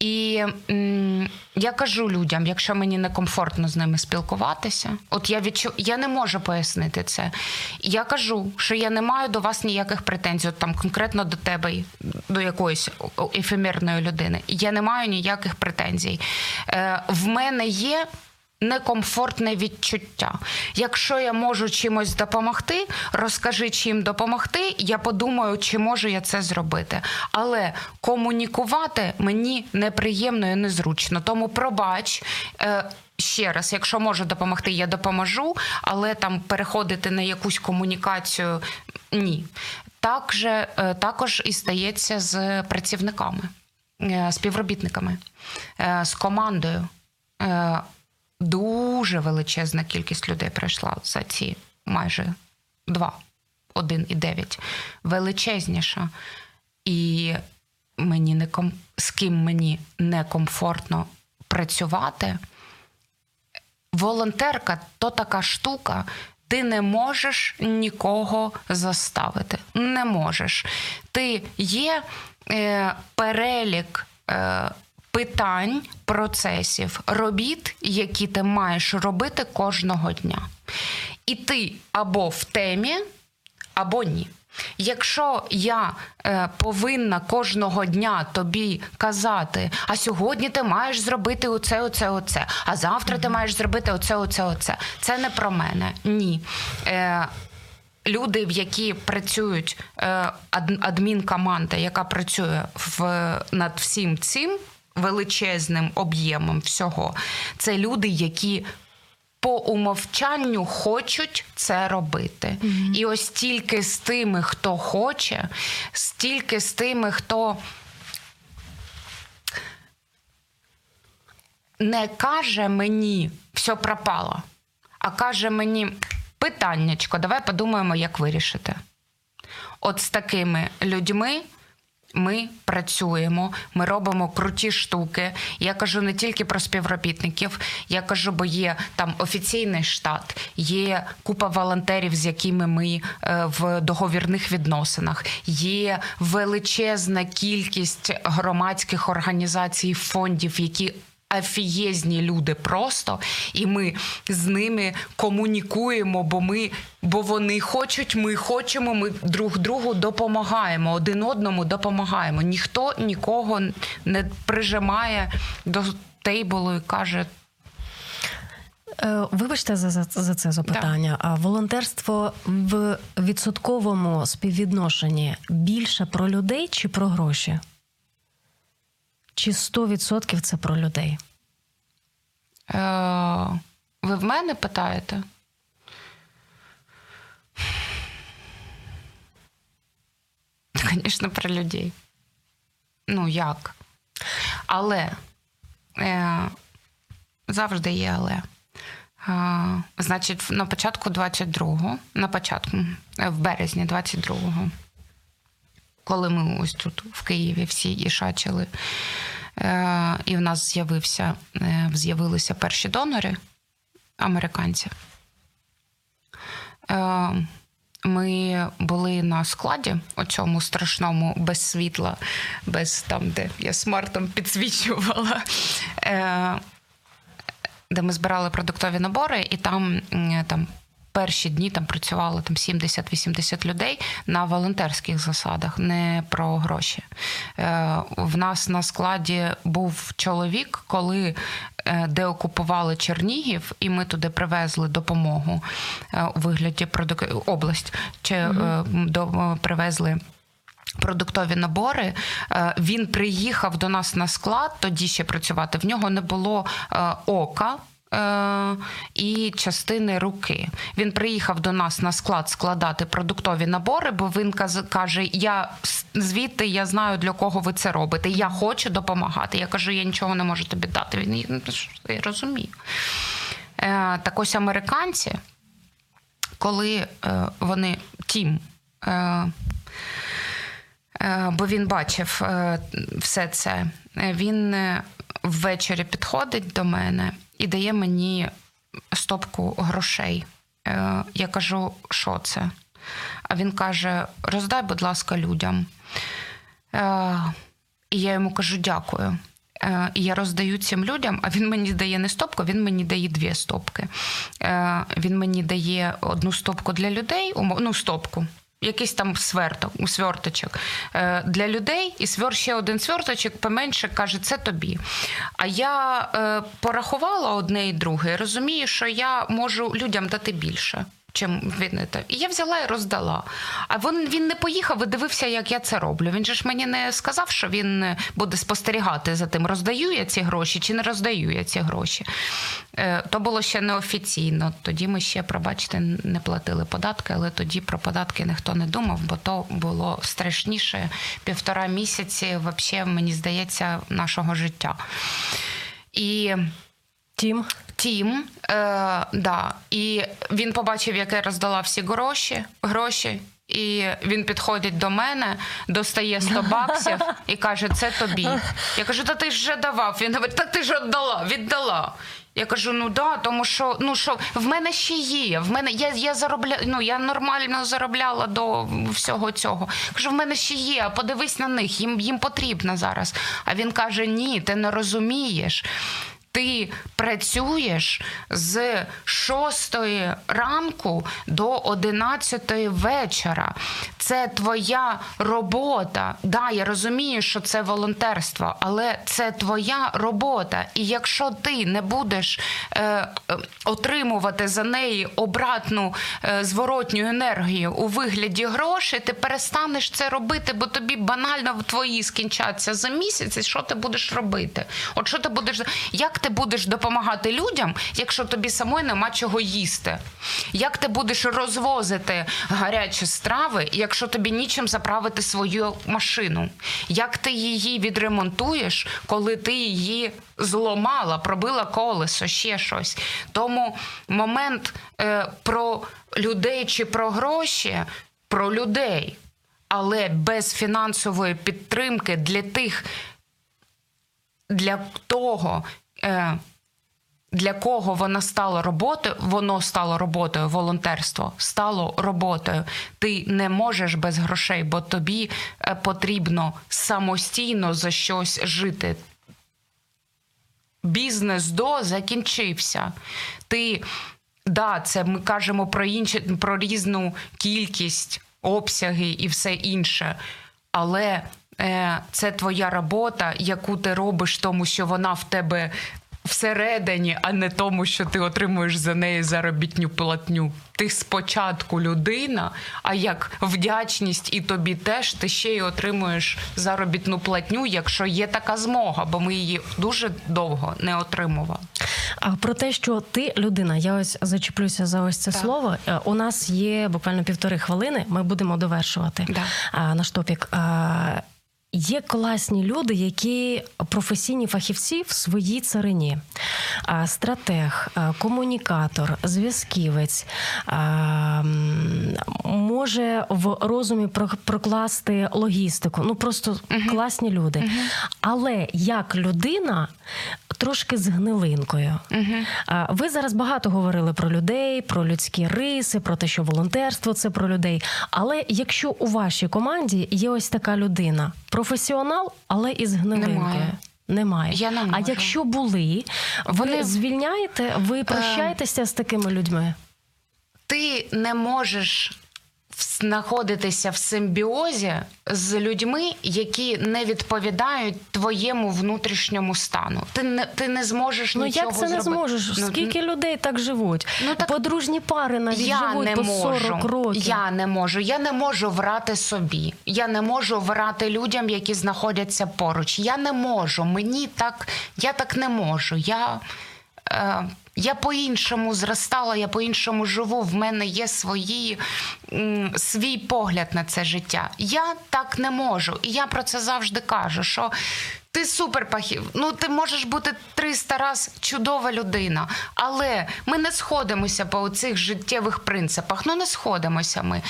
І м, я кажу людям, якщо мені некомфортно з ними спілкуватися, от я відчу... я не можу пояснити це. Я кажу, що я не маю до вас ніяких претензій, от там конкретно до тебе, до якоїсь ефемерної людини. Я не маю ніяких претензій. Е, В мене є некомфортне відчуття. Якщо я можу чимось допомогти, розкажи чим допомогти. Я подумаю, чи можу я це зробити. Але комунікувати мені неприємно і незручно. Тому пробач. Е, Ще раз, якщо можу допомогти, я допоможу, але там переходити на якусь комунікацію Ні. Так же, е, також і стається з працівниками, е, співробітниками, з командою. Дуже величезна кількість людей пройшла за ці майже два, один і дев'ять. Величезніша. І мені не ком... з ким мені некомфортно працювати. Волонтерка то така штука. Ти не можеш нікого заставити. Не можеш. Ти є е, перелік е, питань, процесів, робіт, які ти маєш робити кожного дня. І ти або в темі, або ні. Якщо я е, повинна кожного дня тобі казати, а сьогодні ти маєш зробити оце, оце, оце, а завтра ти маєш зробити оце, оце, оце. Це не про мене. Ні. Е, Люди, в які працюють е, адмінкоманда, яка працює в, над всім цим величезним об'ємом всього, це люди, які по умовчанню хочуть це робити. Mm-hmm. І ось тільки з тими, хто хоче, стільки з тими, хто не каже мені, все пропало, а каже мені питаннячко, давай подумаємо, як вирішити. От з такими людьми. Ми працюємо, ми робимо круті штуки. Я кажу не тільки про співробітників, я кажу, бо є там офіційний штат, є купа волонтерів, з якими ми е, в договірних відносинах. Є величезна кількість громадських організацій, фондів, які Афієзні люди просто, і ми з ними комунікуємо, бо ми, бо вони хочуть, ми хочемо, ми друг другу допомагаємо, один одному допомагаємо. Ніхто нікого не прижимає до тейболу і каже. Е, вибачте за за, за це запитання. А волонтерство в відсотковому співвідношенні більше про людей чи про гроші? Чи 100% це про людей? Е, Ви в мене питаєте? Звісно, про людей. Ну як? Але е, завжди є але. Е, значить, на початку 22-го, на початку, е, в березні 22-го, коли ми ось тут в Києві всі ішачили, і в нас з'явився, е, з'явилися перші донори американці. Е, ми були на складі у цьому страшному без світла, без там, де я смартом підсвічувала, де ми збирали продуктові набори, і там там перші дні там працювало там 70-80 людей на волонтерських засадах, не про гроші. Е, в нас на складі був чоловік, коли е, деокупували Чернігів, і ми туди привезли допомогу е, у вигляді продук... область чи до привезли. Продуктові набори він приїхав до нас на склад, тоді ще працювати. В нього не було ока і частини руки. Він приїхав до нас на склад складати продуктові набори, бо він каже: Я звідти я знаю, для кого ви це робите. Я хочу допомагати. Я кажу, я нічого не можу тобі дати. Він «Ну, я розумію. Е, Так ось американці, коли е, вони тім. Е, е Бо він бачив е, все це. Він е, ввечері підходить до мене і дає мені стопку грошей. Е, я кажу, що це? А він каже: роздай, будь ласка, людям. Е, і я йому кажу, дякую. Е, і я роздаю цим людям, а він мені дає не стопку, він мені дає дві стопки. Він мені дає одну стопку для людей, ну, стопку якийсь там сверток, сверточок е, для людей, і свер ще один сверточок поменше каже, це тобі. А я е, порахувала одне і друге, розумію, що я можу людям дати більше. Чим він. І я взяла і роздала. А він, він не поїхав і дивився, як я це роблю. Він же ж мені не сказав, що він буде спостерігати за тим, роздаю я ці гроші чи не роздаю я ці гроші. Е, То було ще неофіційно. Тоді ми ще, пробачте, не платили податки, але тоді про податки ніхто не думав, бо то було страшніше півтора місяці, взагалі, мені здається, нашого життя. І Тім. Тім, е, да. і він побачив, як я роздала всі гроші, гроші. І він підходить до мене, достає 100 баксів і каже: це тобі. Я кажу, та ти ж вже давав. Він говорить, та ти ж віддала, віддала. Я кажу, ну да, тому що ну що в мене ще є. В мене я я заробля, ну я нормально заробляла до всього цього. Кажу, в мене ще є. Подивись на них, їм їм потрібно зараз. А він каже: Ні, ти не розумієш. Ти працюєш з 6 ранку до 11 вечора. Це твоя робота. Да, я розумію, що це волонтерство, але це твоя робота. І якщо ти не будеш е, отримувати за неї обратну е, зворотню енергію у вигляді грошей, ти перестанеш це робити, бо тобі банально в твої скінчаться за місяць. І що ти будеш робити? От що ти будеш як ти будеш допомагати людям, якщо тобі самої нема чого їсти? Як ти будеш розвозити гарячі страви, якщо тобі нічим заправити свою машину? Як ти її відремонтуєш, коли ти її зломала, пробила колесо, ще щось? Тому момент е, про людей чи про гроші, про людей, але без фінансової підтримки для тих. Для того, для кого вона стала роботою, воно стало роботою, волонтерство стало роботою. Ти не можеш без грошей, бо тобі е, потрібно самостійно за щось жити. Бізнес до закінчився. Ти, да, це ми кажемо про інші, про різну кількість, обсяги і все інше. Але Е, це твоя робота, яку ти робиш, тому що вона в тебе всередині, а не тому, що ти отримуєш за неї заробітню платню. Ти спочатку людина, а як вдячність і тобі теж ти ще й отримуєш заробітну платню, якщо є така змога, бо ми її дуже довго не отримували. А про те, що ти людина, я ось зачеплюся за ось це так. слово. Е, у нас є буквально півтори хвилини. Ми будемо довершувати да. наш топік. Є класні люди, які професійні фахівці в своїй царині, стратег, комунікатор, зв'язківець може в розумі прокласти логістику. Ну просто uh-huh. класні люди. Uh-huh. Але як людина трошки з гнилинкою. Uh-huh. Ви зараз багато говорили про людей, про людські риси, про те, що волонтерство це про людей. Але якщо у вашій команді є ось така людина, професіонал, але із гнилинкою. Немає. Немає. Я не можу. А якщо були, Вони... ви звільняєте, ви прощаєтеся е... з такими людьми? Ти не можеш знаходитися в симбіозі з людьми, які не відповідають твоєму внутрішньому стану. Ти не ти не зможеш ну, нічого як це зробити. не зможеш? Ну, Скільки людей так живуть? Ну так подружні пари навіть я живуть не по 40 можу. років. Я не можу. Я не можу врати собі. Я не можу врати людям, які знаходяться поруч. Я не можу. Мені так, я так не можу. Я. Е, я по-іншому зростала, я по-іншому живу. В мене є свої, свій погляд на це життя. Я так не можу. І я про це завжди кажу. що ти супер пахів. Ну ти можеш бути 300 раз чудова людина, але ми не сходимося по цих життєвих принципах. Ну не сходимося ми.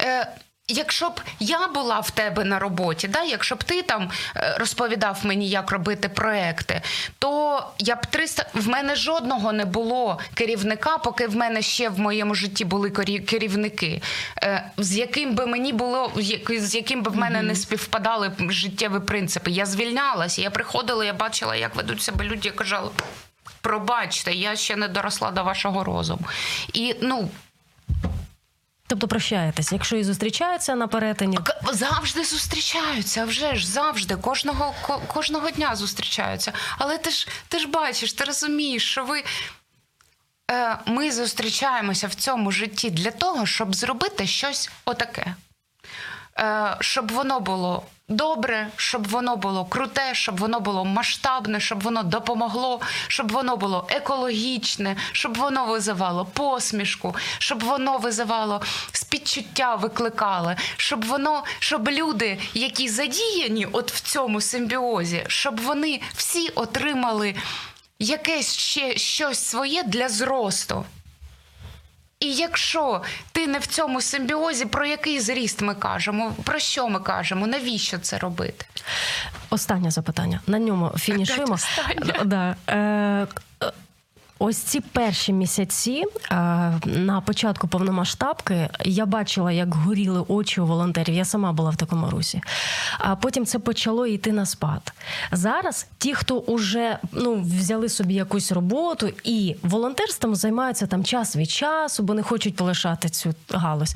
Е, Якщо б я була в тебе на роботі, да, якщо б ти там е, розповідав мені, як робити проекти, то я б 300... в мене жодного не було керівника, поки в мене ще в моєму житті були керівники, е, з яким би мені було, з яким би в мене не співпадали життєві принципи. Я звільнялася, я приходила, я бачила, як ведуть себе люди. Я казала, пробачте, я ще не доросла до вашого розуму. І ну. Тобто прощаєтесь, якщо і зустрічаються на перетині? Завжди зустрічаються, вже ж завжди, кожного кожного дня зустрічаються. Але ти ж ти ж бачиш, ти розумієш, що ви е, ми зустрічаємося в цьому житті для того, щоб зробити щось отаке. Е, щоб воно було добре, щоб воно було круте, щоб воно було масштабне, щоб воно допомогло, щоб воно було екологічне, щоб воно визивало посмішку, щоб воно визивало спідчуття, викликало, щоб воно, щоб люди, які задіяні от в цьому симбіозі, щоб вони всі отримали якесь ще щось своє для зросту. І якщо ти не в цьому симбіозі, про який зріст ми кажемо, про що ми кажемо, навіщо це робити? Останнє запитання. На ньому фінішуємо. Да. Ось ці перші місяці на початку повномасштабки я бачила, як горіли очі у волонтерів. Я сама була в такому русі. А потім це почало йти на спад. Зараз ті, хто вже ну, взяли собі якусь роботу і волонтерством займаються там час від часу, бо не хочуть полишати цю галузь.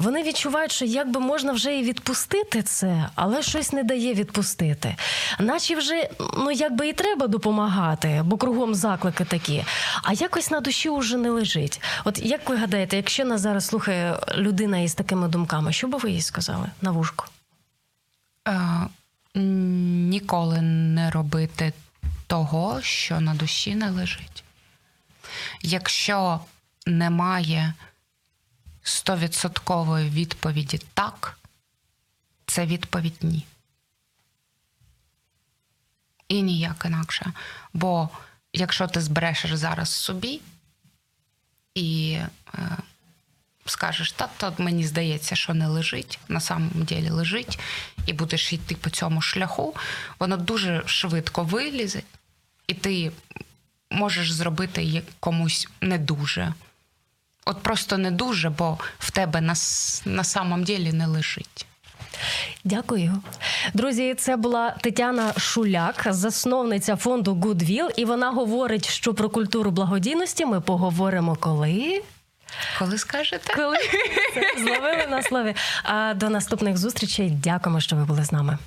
Вони відчувають, що якби можна вже і відпустити це, але щось не дає відпустити. Наче вже ну якби і треба допомагати, бо кругом заклики такі. А якось на душі вже не лежить. От як ви гадаєте, якщо нас зараз слухає людина із такими думками, що би ви їй сказали на вушку? Е, ніколи не робити того, що на душі не лежить. Якщо немає стовідсоткової відповіді так, це відповідь ні. І ніяк інакше. Бо якщо ти зберешеш зараз собі і е, скажеш, та то мені здається, що не лежить, на самом ділі лежить, і будеш йти по цьому шляху, воно дуже швидко вилізе, і ти можеш зробити комусь не дуже. От просто не дуже, бо в тебе на, на самом ділі не лежить. Дякую, друзі. Це була Тетяна Шуляк, засновниця фонду Goodwill, і вона говорить, що про культуру благодійності ми поговоримо коли. Коли скажете? Коли Це зловили на слові. А до наступних зустрічей. Дякуємо, що ви були з нами.